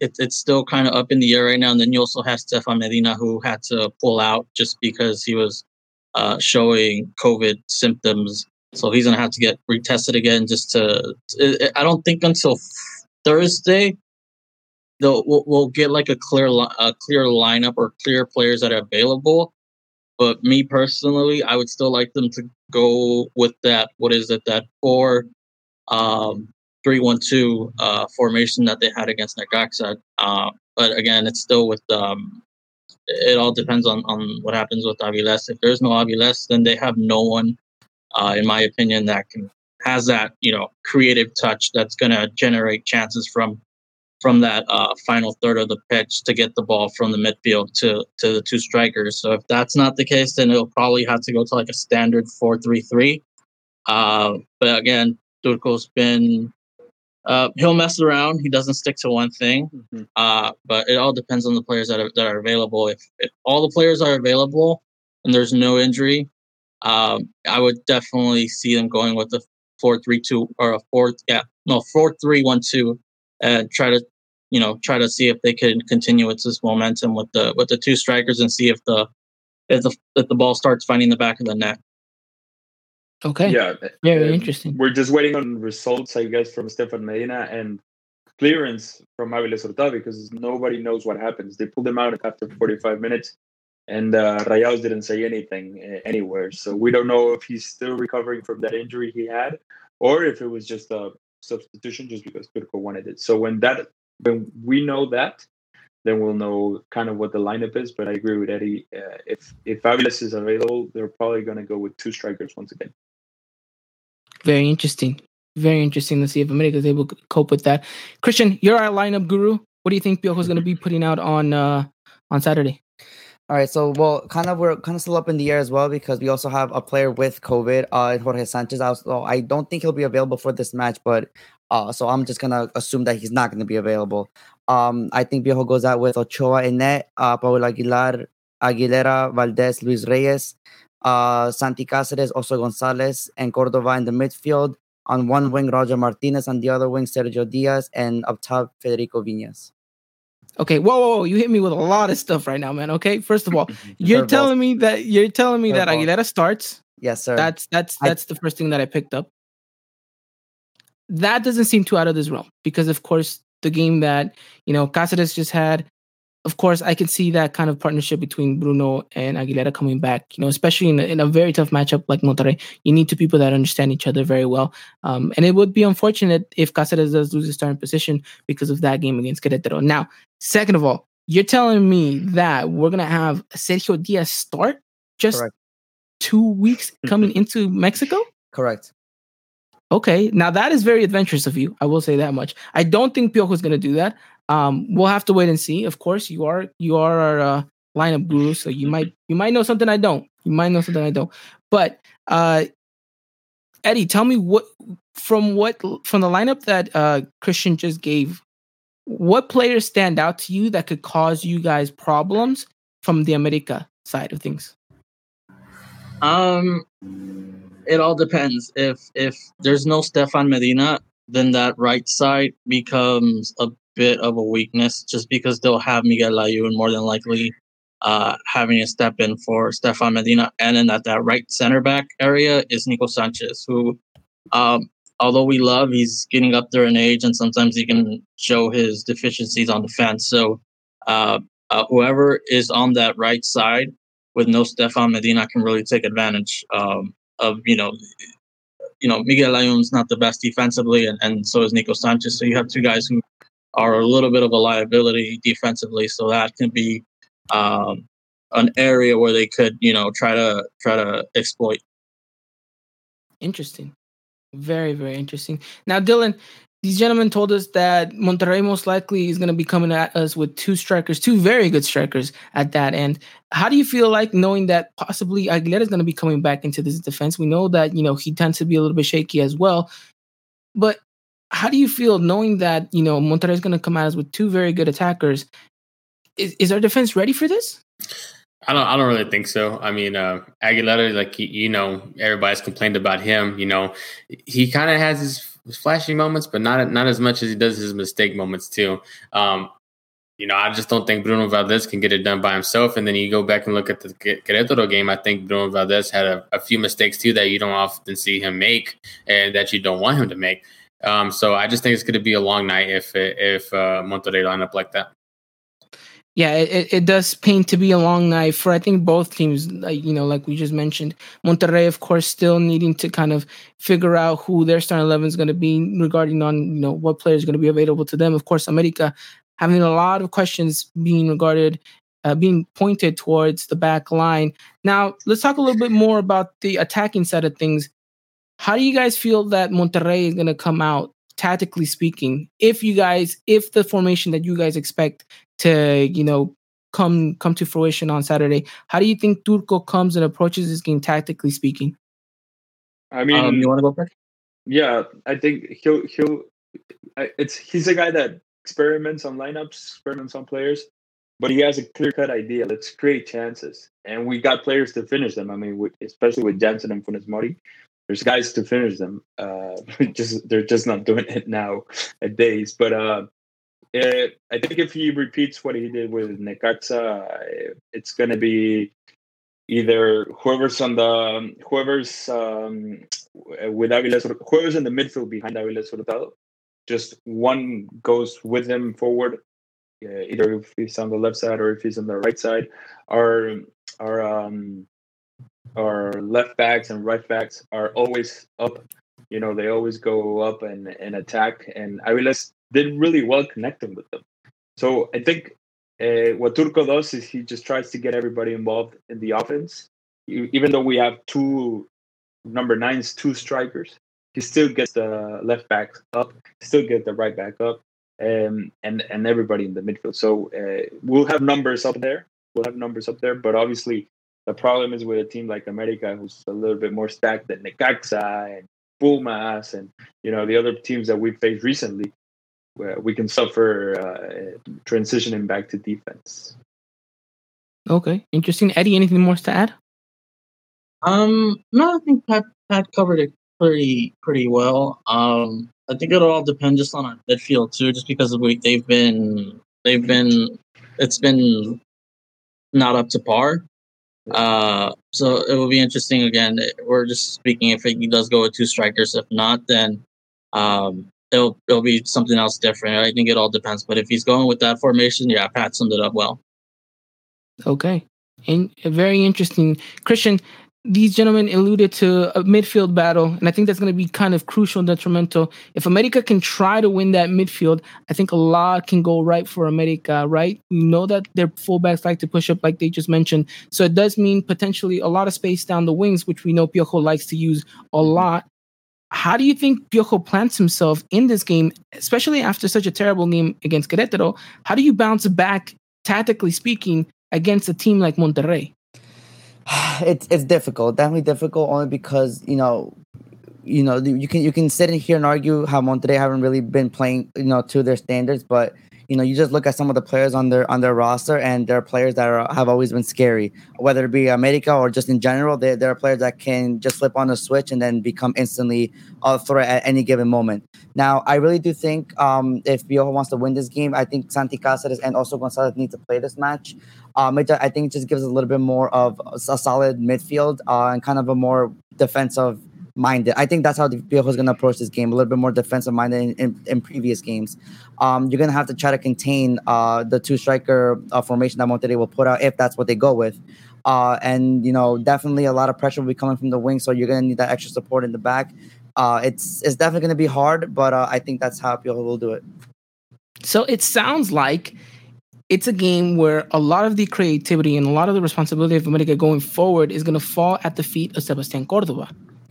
it, it's still kind of up in the air right now. And then you also have Stefan Medina who had to pull out just because he was uh, showing COVID symptoms, so he's gonna have to get retested again. Just to I don't think until Thursday they'll we'll, we'll get like a clear a clear lineup or clear players that are available. But me personally, I would still like them to go with that. What is it? That four, um, three one two uh, formation that they had against Necaxa. Uh, but again, it's still with um, it all depends on, on what happens with Aviles. If there's no Aviles, then they have no one, uh, in my opinion, that can has that you know creative touch that's going to generate chances from from that uh, final third of the pitch to get the ball from the midfield to to the two strikers. So if that's not the case, then it'll probably have to go to like a standard four three three. Uh, but again, Turco's been uh, he'll mess around. He doesn't stick to one thing. Mm-hmm. Uh, but it all depends on the players that are that are available. If if all the players are available and there's no injury, Um, I would definitely see them going with the four three two or a four yeah no four three one two and try to you know try to see if they can continue with this momentum with the with the two strikers and see if the if the if the ball starts finding the back of the net. Okay. Yeah, Very um, interesting. We're just waiting on results, I guess, from Stefan Medina and clearance from Aviles Hurtado because nobody knows what happens. They pulled him out after 45 minutes, and uh, Rayados didn't say anything uh, anywhere. So we don't know if he's still recovering from that injury he had, or if it was just a substitution just because Turco wanted it. So when that when we know that, then we'll know kind of what the lineup is. But I agree with Eddie. Uh, if if Aviles is available, they're probably going to go with two strikers once again. Very interesting. Very interesting to see if America is able to cope with that. Christian, you're our lineup guru. What do you think Piojo's going to be putting out on uh on Saturday? All right, so well, kind of we're kind of still up in the air as well because we also have a player with COVID, uh, Jorge Sanchez. Also, I don't think he'll be available for this match, but uh, so I'm just gonna assume that he's not gonna be available. Um, I think Piojo goes out with Ochoa in net, uh, Paul Aguilar, Aguilera, Valdez, Luis Reyes, uh, Santi Cáseres, also Gonzalez, and Cordova in the midfield. On one wing, Roger Martinez. On the other wing, Sergio Diaz, and up top, Federico Viñas. Okay, whoa, whoa, whoa, you hit me with a lot of stuff right now, man. Okay, first of all, you're telling me that you're telling me that Curveball. Aguilera starts. Yes, sir. That's that's I- that's the first thing that I picked up. That doesn't seem too out of this realm because, of course, the game that you know Cáseres just had. Of course, I can see that kind of partnership between Bruno and Aguilera coming back. You know, especially in a, in a very tough matchup like Monterrey, you need two people that understand each other very well. Um, and it would be unfortunate if Cáseres does lose his starting position because of that game against Querétaro. Now, second of all, you're telling me that we're gonna have Sergio Diaz start just Correct. two weeks coming into Mexico? Correct. Okay, now that is very adventurous of you. I will say that much. I don't think Piojo is going to do that. Um, we'll have to wait and see. Of course, you are you are our uh, lineup guru, so you might you might know something I don't. You might know something I don't. But uh, Eddie, tell me what from what from the lineup that uh, Christian just gave, what players stand out to you that could cause you guys problems from the America side of things? Um, it all depends. If if there's no Stefan Medina, then that right side becomes a bit of a weakness, just because they'll have Miguel Layun more than likely uh, having to step in for Stefan Medina, and then at that right center back area is Nico Sanchez, who, um, although we love, he's getting up there in age, and sometimes he can show his deficiencies on defense. So, uh, uh, whoever is on that right side with no Stefan Medina can really take advantage um, of you know you know Miguel Layun's not the best defensively and, and so is Nico Sanchez so you have two guys who are a little bit of a liability defensively so that can be um, an area where they could you know try to try to exploit Interesting. Very, very interesting. Now, Dylan, these gentlemen told us that Monterrey most likely is going to be coming at us with two strikers, two very good strikers at that end. How do you feel like knowing that possibly Aguilera is going to be coming back into this defense? We know that, you know, he tends to be a little bit shaky as well. But how do you feel knowing that, you know, Monterrey is going to come at us with two very good attackers? Is, is our defense ready for this? I don't. I don't really think so. I mean, uh, Aguilera, like you, know, everybody's complained about him. You know, he kind of has his, his flashy moments, but not not as much as he does his mistake moments too. Um, you know, I just don't think Bruno Valdez can get it done by himself. And then you go back and look at the Querétaro game. I think Bruno Valdez had a, a few mistakes too that you don't often see him make, and that you don't want him to make. Um, so I just think it's going to be a long night if if uh, Monterrey line up like that. Yeah, it, it does paint to be a long night for I think both teams. Like you know, like we just mentioned, Monterrey, of course, still needing to kind of figure out who their starting eleven is going to be regarding on you know what players going to be available to them. Of course, America having a lot of questions being regarded, uh, being pointed towards the back line. Now, let's talk a little bit more about the attacking side of things. How do you guys feel that Monterrey is going to come out tactically speaking? If you guys, if the formation that you guys expect to you know come come to fruition on Saturday. How do you think Turco comes and approaches this game tactically speaking? I mean, um, you want to go first? yeah, I think he'll he'll. I- It's he's a guy that experiments on lineups, experiments on players. but he has a clear cut idea. Let's create chances, and we got players to finish them. I mean, with, especially with Jansen and Funes Mori, there's guys to finish them. Uh, just they're just not doing it now at days. But uh, it, I think if he repeats what he did with Necaxa, it's going to be either whoever's on the whoever's um, with Aviles, whoever's in the midfield behind Aviles Hurtado, just one goes with him forward, either if he's on the left side or if he's on the right side. Our our um, our left backs and right backs are always up. You know, they always go up and, and attack. And Aviles did really well connecting with them. So I think uh, what Turco does is he just tries to get everybody involved in the offense. Even though we have two number nines, two strikers, he still gets the left back up, still get the right back up, um, and and everybody in the midfield. So uh, we'll have numbers up there. We'll have numbers up there, but obviously the problem is with a team like America, who's a little bit more stacked than Necaxa and Pumas, and you know the other teams that we've faced recently where we can suffer uh, transitioning back to defense. Okay, interesting. Eddie, anything more to add? Um, no, I think Pat Pat covered it pretty pretty well. Um, I think it'll all depend just on our midfield too, just because of we they've been they've been it's been not up to par. Uh, so it will be interesting. Again, we're just speaking if he does go with two strikers. If not, then um, it'll it'll be something else different. I think it all depends. But if he's going with that formation, yeah, Pat summed it up well. Okay, and very interesting, Christian. These gentlemen alluded to a midfield battle, and I think that's going to be kind of crucial and detrimental. If America can try to win that midfield, I think a lot can go right for America, right? We know that their fullbacks like to push up, like they just mentioned. So it does mean potentially a lot of space down the wings, which we know Piojo likes to use a lot. How do you think Piojo plants himself in this game, especially after such a terrible game against Querétaro? How do you bounce back, tactically speaking, against a team like Monterrey? It's it's difficult, definitely difficult, only because you know, you know, you can you can sit in here and argue how Monterrey haven't really been playing, you know, to their standards, but you know, you just look at some of the players on their on their roster, and there are players that are, have always been scary. Whether it be America or just in general, there, are players that can just flip on a switch and then become instantly a threat at any given moment. Now, I really do think um, if Piojo wants to win this game, I think Santi Cáseres and also Gonzalez need to play this match. Um, it, I think it just gives us a little bit more of a solid midfield uh, and kind of a more defensive minded. I think that's how the Piojo is going to approach this game, a little bit more defensive minded in, in, in previous games. Um, you're going to have to try to contain uh, the two striker uh, formation that Monterrey will put out if that's what they go with. Uh, and, you know, definitely a lot of pressure will be coming from the wing, so you're going to need that extra support in the back. Uh, it's it's definitely going to be hard, but uh, I think that's how Piojo will do it. So it sounds like it's a game where a lot of the creativity and a lot of the responsibility of America going forward is going to fall at the feet of Sebastian Cordova.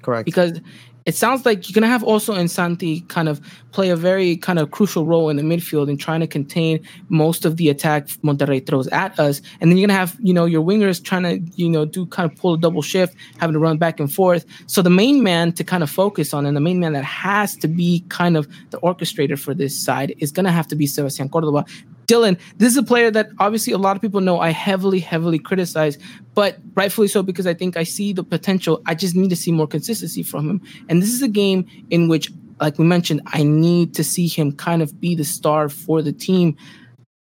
Correct. Because it sounds like you're gonna have also Insanti kind of play a very kind of crucial role in the midfield in trying to contain most of the attack Monterrey throws at us. And then you're gonna have, you know, your wingers trying to, you know, do kind of pull a double shift, having to run back and forth. So the main man to kind of focus on and the main man that has to be kind of the orchestrator for this side is gonna have to be Sebastian Cordova Dylan, this is a player that obviously a lot of people know I heavily, heavily criticize, but rightfully so because I think I see the potential. I just need to see more consistency from him. And this is a game in which, like we mentioned, I need to see him kind of be the star for the team.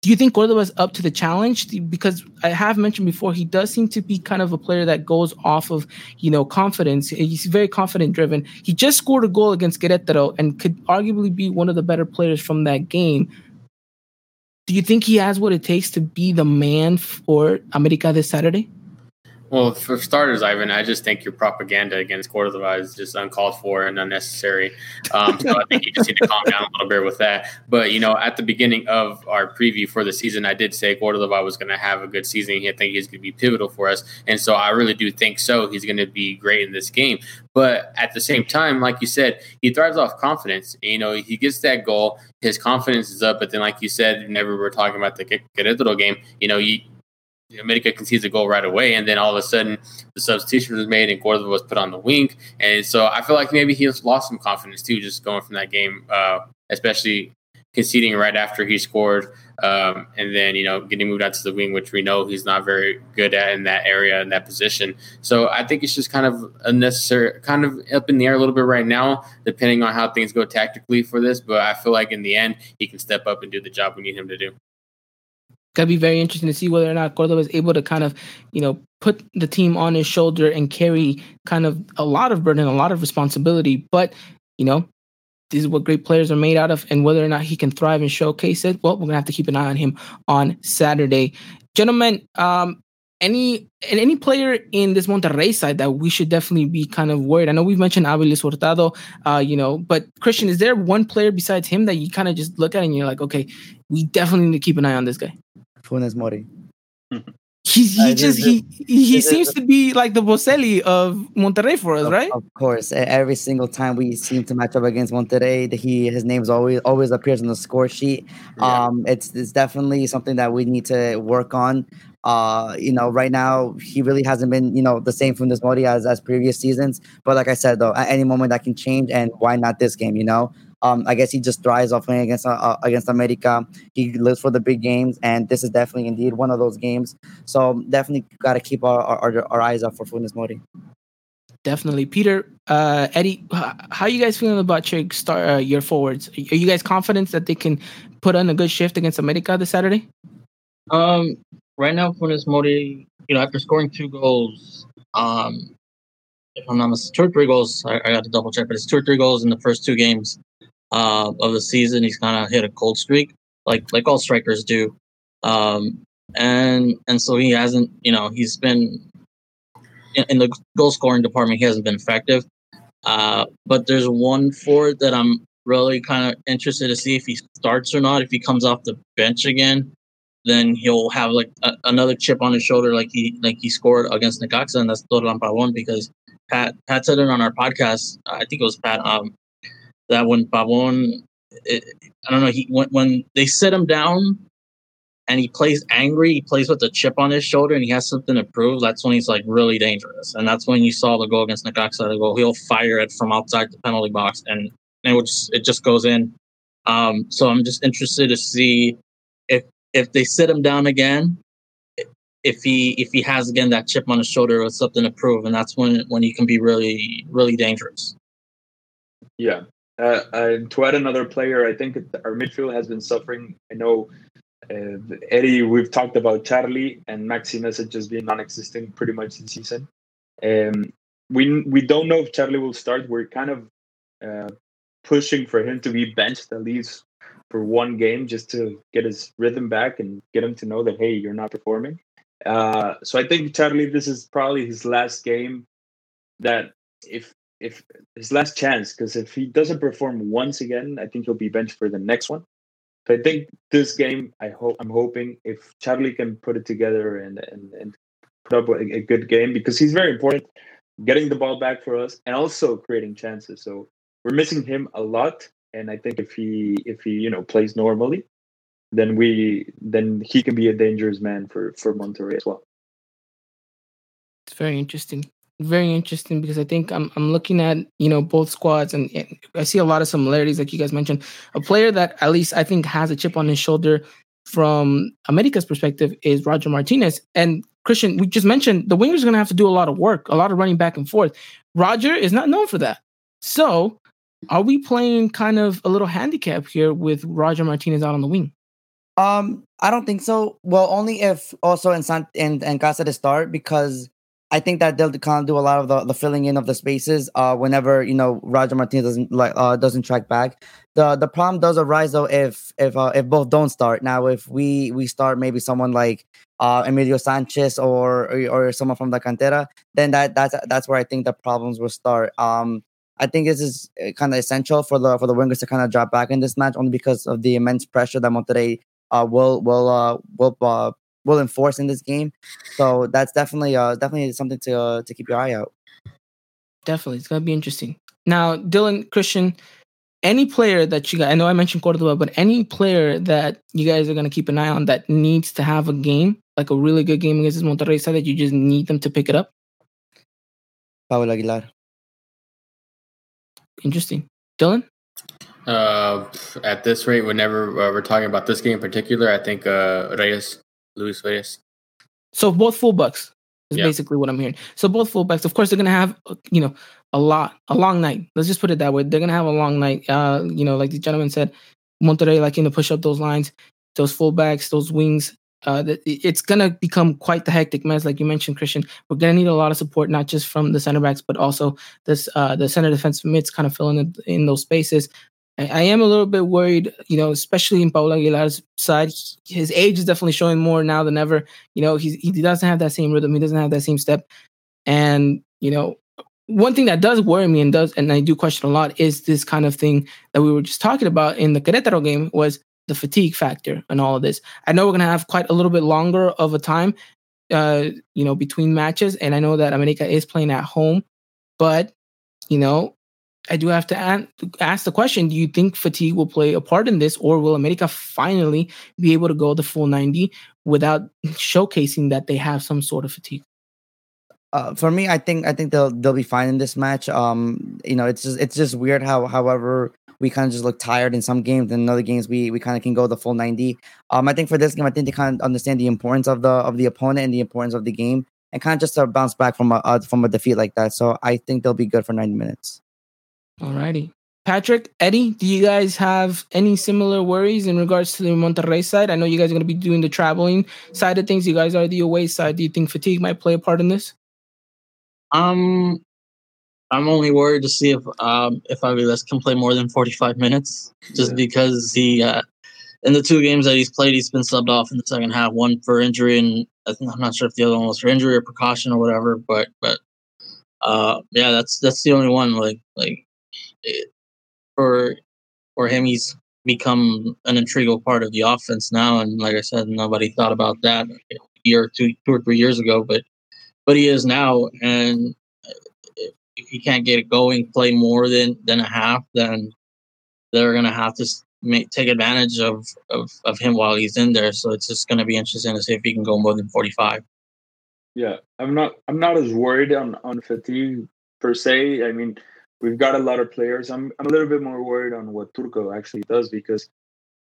Do you think Cordova's up to the challenge? Because I have mentioned before, he does seem to be kind of a player that goes off of, you know, confidence. He's very confident driven. He just scored a goal against Querétaro and could arguably be one of the better players from that game. Do you think he has what it takes to be the man for America this Saturday? Well, for starters, Ivan, I just think your propaganda against Cordova is just uncalled for and unnecessary. Um, so I think you just need to calm down a little bit with that. But you know, at the beginning of our preview for the season, I did say Cordova was going to have a good season. I think he's going to be pivotal for us, and so I really do think so. He's going to be great in this game. But at the same time, like you said, he thrives off confidence. You know, he gets that goal, his confidence is up. But then, like you said, whenever we're talking about the Querétaro game, you know, you America concedes a goal right away, and then all of a sudden the substitution was made and Cordova was put on the wing, and so I feel like maybe he lost some confidence too, just going from that game, uh, especially conceding right after he scored, um, and then you know getting moved out to the wing, which we know he's not very good at in that area in that position. So I think it's just kind of unnecessary, kind of up in the air a little bit right now, depending on how things go tactically for this. But I feel like in the end, he can step up and do the job we need him to do. Gonna be very interesting to see whether or not Cordova is able to kind of, you know, put the team on his shoulder and carry kind of a lot of burden, a lot of responsibility. But you know, this is what great players are made out of, and whether or not he can thrive and showcase it, well, we're gonna have to keep an eye on him on Saturday, gentlemen. Um, any and any player in this Monterrey side that we should definitely be kind of worried. I know we've mentioned Aviles Hurtado, uh, you know, but Christian, is there one player besides him that you kind of just look at and you're like, okay, we definitely need to keep an eye on this guy. Funes Mori. He's he Uh, just this- he he this is- seems to be like the Boselli of Monterrey for us, Of- right? Of course, every single time we seem to match up against Monterrey, the- he his name's always always appears on the score sheet. Yeah. Um, it's it's definitely something that we need to work on. Uh, you know, right now he really hasn't been you know the same from this Modi as as previous seasons. But like I said, though, at any moment that can change, and why not this game? You know. Um, I guess he just thrives off playing against uh, uh, against America. He lives for the big games, and this is definitely indeed one of those games. So definitely got to keep our, our our eyes up for Funes Mori. Definitely, Peter, uh, Eddie, h- how you guys feeling about your star uh, your forwards? Are you guys confident that they can put on a good shift against America this Saturday? Um, right now, Funes Mori, you know, after scoring two goals, um, if I'm not mistaken, two or three goals. I, I got to double check, but it's two or three goals in the first two games uh, of the season. He's kind of hit a cold streak, like like all strikers do. Um, and and so he hasn't, you know, he's been in, in the goal scoring department. He hasn't been effective. Uh, but there's one forward that I'm really kind of interested to see if he starts or not. If he comes off the bench again, then he'll have like a, another chip on his shoulder, like he like he scored against Necaxa, and that's Dorlan Pavon. Because Pat Pat said it on our podcast. I think it was Pat. Um, that when Pavon, it, I don't know, he when when they sit him down, and he plays angry, he plays with a chip on his shoulder, and he has something to prove. That's when he's like really dangerous, and that's when you saw the goal against Necaxa. The goal, he'll fire it from outside the penalty box, and and it just it just goes in. Um, so I'm just interested to see if if they sit him down again, if he if he has again that chip on his shoulder with something to prove, and that's when when he can be really really dangerous. Yeah. Uh, to add another player, I think our midfield has been suffering. I know uh, Eddie, we've talked about Charlie and Maxi Meza just being non-existent pretty much this season. Um, we we don't know if Charlie will start. We're kind of uh, pushing for him to be benched at least for one game just to get his rhythm back and get him to know that hey, you're not performing. Uh, so I think Charlie, this is probably his last game. That if if his last chance, because if he doesn't perform once again, I think he'll be benched for the next one. So I think this game, I hope I'm hoping if Charlie can put it together and and, and put up a, a good game because he's very important, getting the ball back for us and also creating chances. So we're missing him a lot, and I think if he if he you know plays normally, then we then he can be a dangerous man for for Monterrey as well. It's very interesting. Very interesting because I think I'm I'm looking at you know both squads and, and I see a lot of similarities like you guys mentioned. A player that at least I think has a chip on his shoulder from America's perspective is Roger Martinez and Christian. We just mentioned the wingers going to have to do a lot of work, a lot of running back and forth. Roger is not known for that. So, are we playing kind of a little handicap here with Roger Martinez out on the wing? Um, I don't think so. Well, only if also in San and in Casa de start because I think that they'll kind of do a lot of the, the filling in of the spaces. Uh, whenever you know Roger Martinez doesn't like uh doesn't track back. The the problem does arise though if if uh, if both don't start. Now, if we we start maybe someone like uh Emilio Sanchez or or, or someone from the cantera, then that that's that's where I think the problems will start. Um. I think this is kind of essential for the for the wingers to kind of drop back in this match, only because of the immense pressure that Monterrey uh, will will uh, will uh, will enforce in this game. So that's definitely uh, definitely something to uh, to keep your eye out. Definitely, it's gonna be interesting. Now, Dylan Christian, any player that you guys, I know I mentioned Cordova, but any player that you guys are gonna keep an eye on that needs to have a game, like a really good game against this Monterrey side, that you just need them to pick it up. Pablo Aguilar. Interesting, Dylan. Uh, at this rate, whenever uh, we're talking about this game in particular, I think uh, Reyes, Luis Reyes. So both fullbacks is Yeah. basically what I'm hearing. So both fullbacks, of course, they're gonna have uh, you know a lot, a long night. Let's just put it that way. They're gonna have a long night. Uh, you know, like the gentleman said, Monterrey liking to push up those lines, those fullbacks, those wings. Uh, it's gonna become quite the hectic mess, like you mentioned, Christian. We're gonna need a lot of support, not just from the center backs, but also this uh, the center defensive mids kind of filling in, in those spaces. I, I am a little bit worried, you know, especially in Paulo Aguilar's side. His age is definitely showing more now than ever. You know, he's, he doesn't have that same rhythm. He doesn't have that same step. And, you know, one thing that does worry me and does, and I do question a lot, is this kind of thing that we were just talking about in the Querétaro game was the fatigue factor and all of this. I know we're going to have quite a little bit longer of a time, uh, you know, between matches. And I know that America is playing at home, but, you know, I do have to ask the question: Do you think fatigue will play a part in this, or will America finally be able to go the full ninety without showcasing that they have some sort of fatigue? Uh, for me, I think I think they'll they'll be fine in this match. Um, you know, it's just it's just weird how however we kind of just look tired in some games, and in other games we we kind of can go the full ninety. Um, I think for this game, I think they kind of understand the importance of the of the opponent and the importance of the game, and kind of just to bounce back from a uh, from a defeat like that. So I think they'll be good for ninety minutes. Alrighty, Patrick, Eddie, do you guys have any similar worries in regards to the Monterrey side? I know you guys are going to be doing the traveling side of things. You guys are the away side. Do you think fatigue might play a part in this? Um, I'm only worried to see if um if Aviles can play more than 45 minutes, just Yeah. because he uh, in the two games that he's played, he's been subbed off in the second half. One for injury, and I think I'm not sure if the other one was for injury or precaution or whatever. But but uh, yeah, that's that's the only one. Like like for for him, he's become an integral part of the offense now. And like I said, nobody thought about that a year two, two or three years ago, but but he is now. And if if he can't get it going, play more than than a half, then they're gonna have to make, take advantage of, of of him while he's in there. So it's just gonna be interesting to see if he can go more than forty five. Yeah, I'm not. I'm not as worried on on fatigue per se. I mean, we've got a lot of players. I'm. I'm a little bit more worried on what Turco actually does because,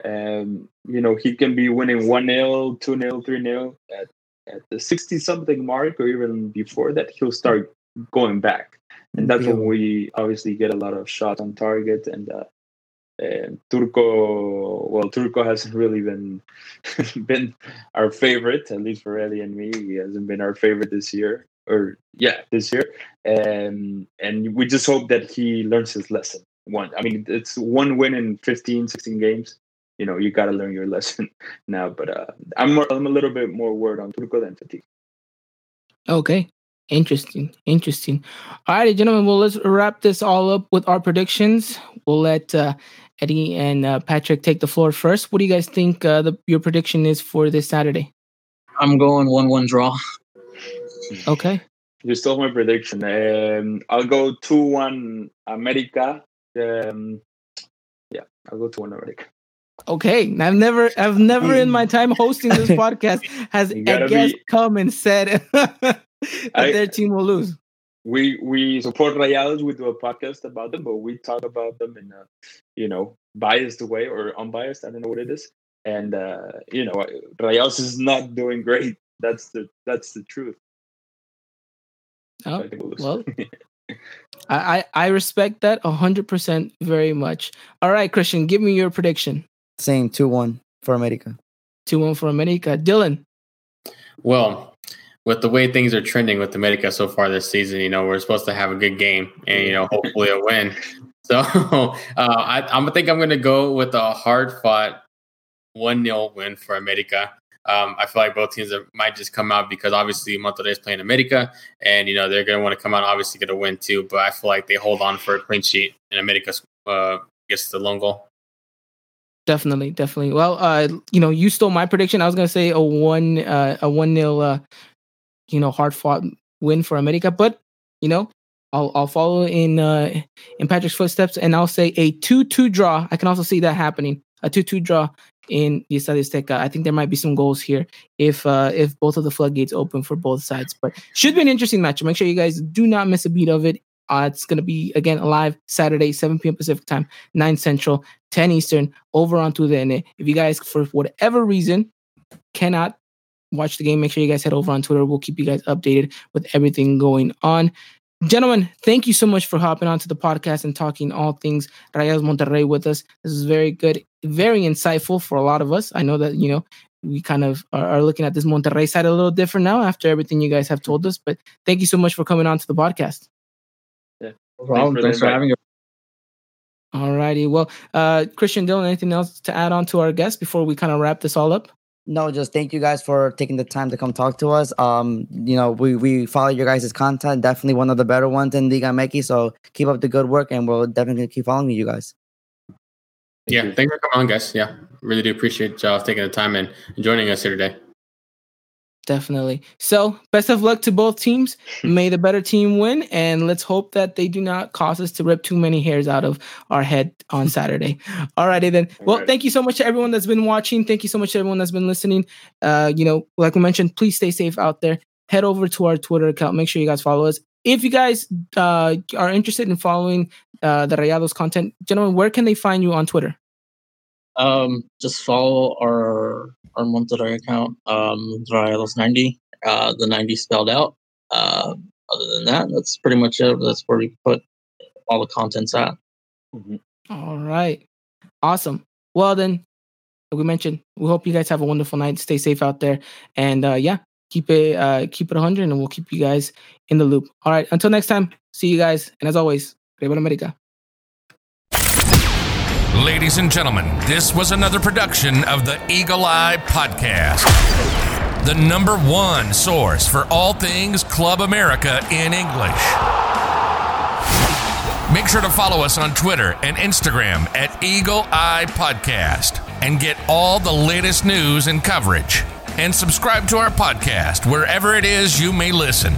um, you know, he can be winning one 0 two 0 three 0 at at the sixty something mark or even before that. He'll start going back, and that's when we obviously get a lot of shots on target and. Uh, and Turco, well, Turco hasn't really been been our favorite, at least for Ellie and me. He hasn't been our favorite this year, or yeah, this year. And and we just hope that he learns his lesson. One, I mean, it's one win in 15, 16 games. You know, you got to learn your lesson now. But uh, I'm more, I'm a little bit more worried on Turco than fatigue. Okay. Interesting. Interesting. All righty, gentlemen. Well, let's wrap this all up with our predictions. We'll let uh, Eddie and uh, Patrick take the floor first. What do you guys think uh, the, your prediction is for this Saturday? I'm going one one draw. Okay. You stole my prediction. Um, I'll go two one America. Um, yeah, I'll go two one America. Okay. I've never, I've never in my time hosting this podcast has a guest be- come and said that I- their team will lose. we we support Rayados. We do a podcast about them, but we talk about them in a you know biased way or unbiased. I don't know what it is. And uh, you know, Rayados is not doing great. That's the that's the truth. So Oh, I think we'll lose. well, I, I I respect that hundred percent very much. All right, Christian, give me your prediction. Same two one for America. Two one for America. Dylan. Well, with the way things are trending with America so far this season, you know, we're supposed to have a good game and, you know, hopefully a win. So uh, I, I'm gonna think I'm going to go with a hard fought 1 0 win for America. Um, I feel like both teams are, might just come out because obviously Monterrey is playing America and, you know, they're going to want to come out obviously get a win too. But I feel like they hold on for a clean sheet and America uh, gets the lone goal. Definitely, definitely. Well, uh, you know, you stole my prediction. I was gonna say a one, uh, a one nil, uh, you know, hard fought win for America, but you know, I'll I'll follow in uh in Patrick's footsteps, and I'll say a two two draw. I can also see that happening, a two two draw in the Estadio Azteca. I think there might be some goals here if uh if both of the floodgates open for both sides, but should be an interesting match. Make sure you guys do not miss a beat of it. Uh, it's going to be again live Saturday, 7 p.m. Pacific time, 9 Central, 10 Eastern, over on Twitter. If you guys, for whatever reason, cannot watch the game, make sure you guys head over on Twitter. We'll keep you guys updated with everything going on. Gentlemen, thank you so much for hopping onto the podcast and talking all things Rayados Monterrey with us. This is very good, very insightful for a lot of us. I know that, you know, we kind of are, are looking at this Monterrey side a little different now after everything you guys have told us. But thank you so much for coming on to the podcast. Yeah. No problem. for Thanks for having me. All righty. Well, uh, Christian Dylan, anything else to add on to our guest before we kind of wrap this all up? No, just thank you guys for taking the time to come talk to us. Um, you know, we we follow your guys' content. Definitely one of the better ones in Liga MX. So keep up the good work, and we'll definitely keep following you guys. Yeah, you. thanks for coming on, guys. Yeah, really do appreciate y'all taking the time and joining us here today. Definitely. So, best of luck to both teams. May the better team win, and let's hope that they do not cause us to rip too many hairs out of our head on Saturday. Alrighty then. Well, Alright. thank you so much to everyone that's been watching. Thank you so much to everyone that's been listening. Uh, you know, like we mentioned, please stay safe out there. Head over to our Twitter account. Make sure you guys follow us. If you guys uh, are interested in following uh, the Rayados content, gentlemen, where can they find you on Twitter? Um, just follow our our Monterrey account, um, Rayados90, uh, the 90 spelled out. Uh, other than that, that's pretty much it. That's where we put all the contents at. All right. Awesome. Well, then, like we mentioned, we hope you guys have a wonderful night. Stay safe out there. And uh, yeah, keep it uh, keep it 100 and we'll keep you guys in the loop. All right. Until next time, see you guys. And as always, Viva America. Ladies and gentlemen, this was another production of the Eagle Eye Podcast, the number one source for all things Club America in English. Make sure to follow us on Twitter and Instagram at Eagle Eye Podcast and get all the latest news and coverage. And subscribe to our podcast wherever it is you may listen.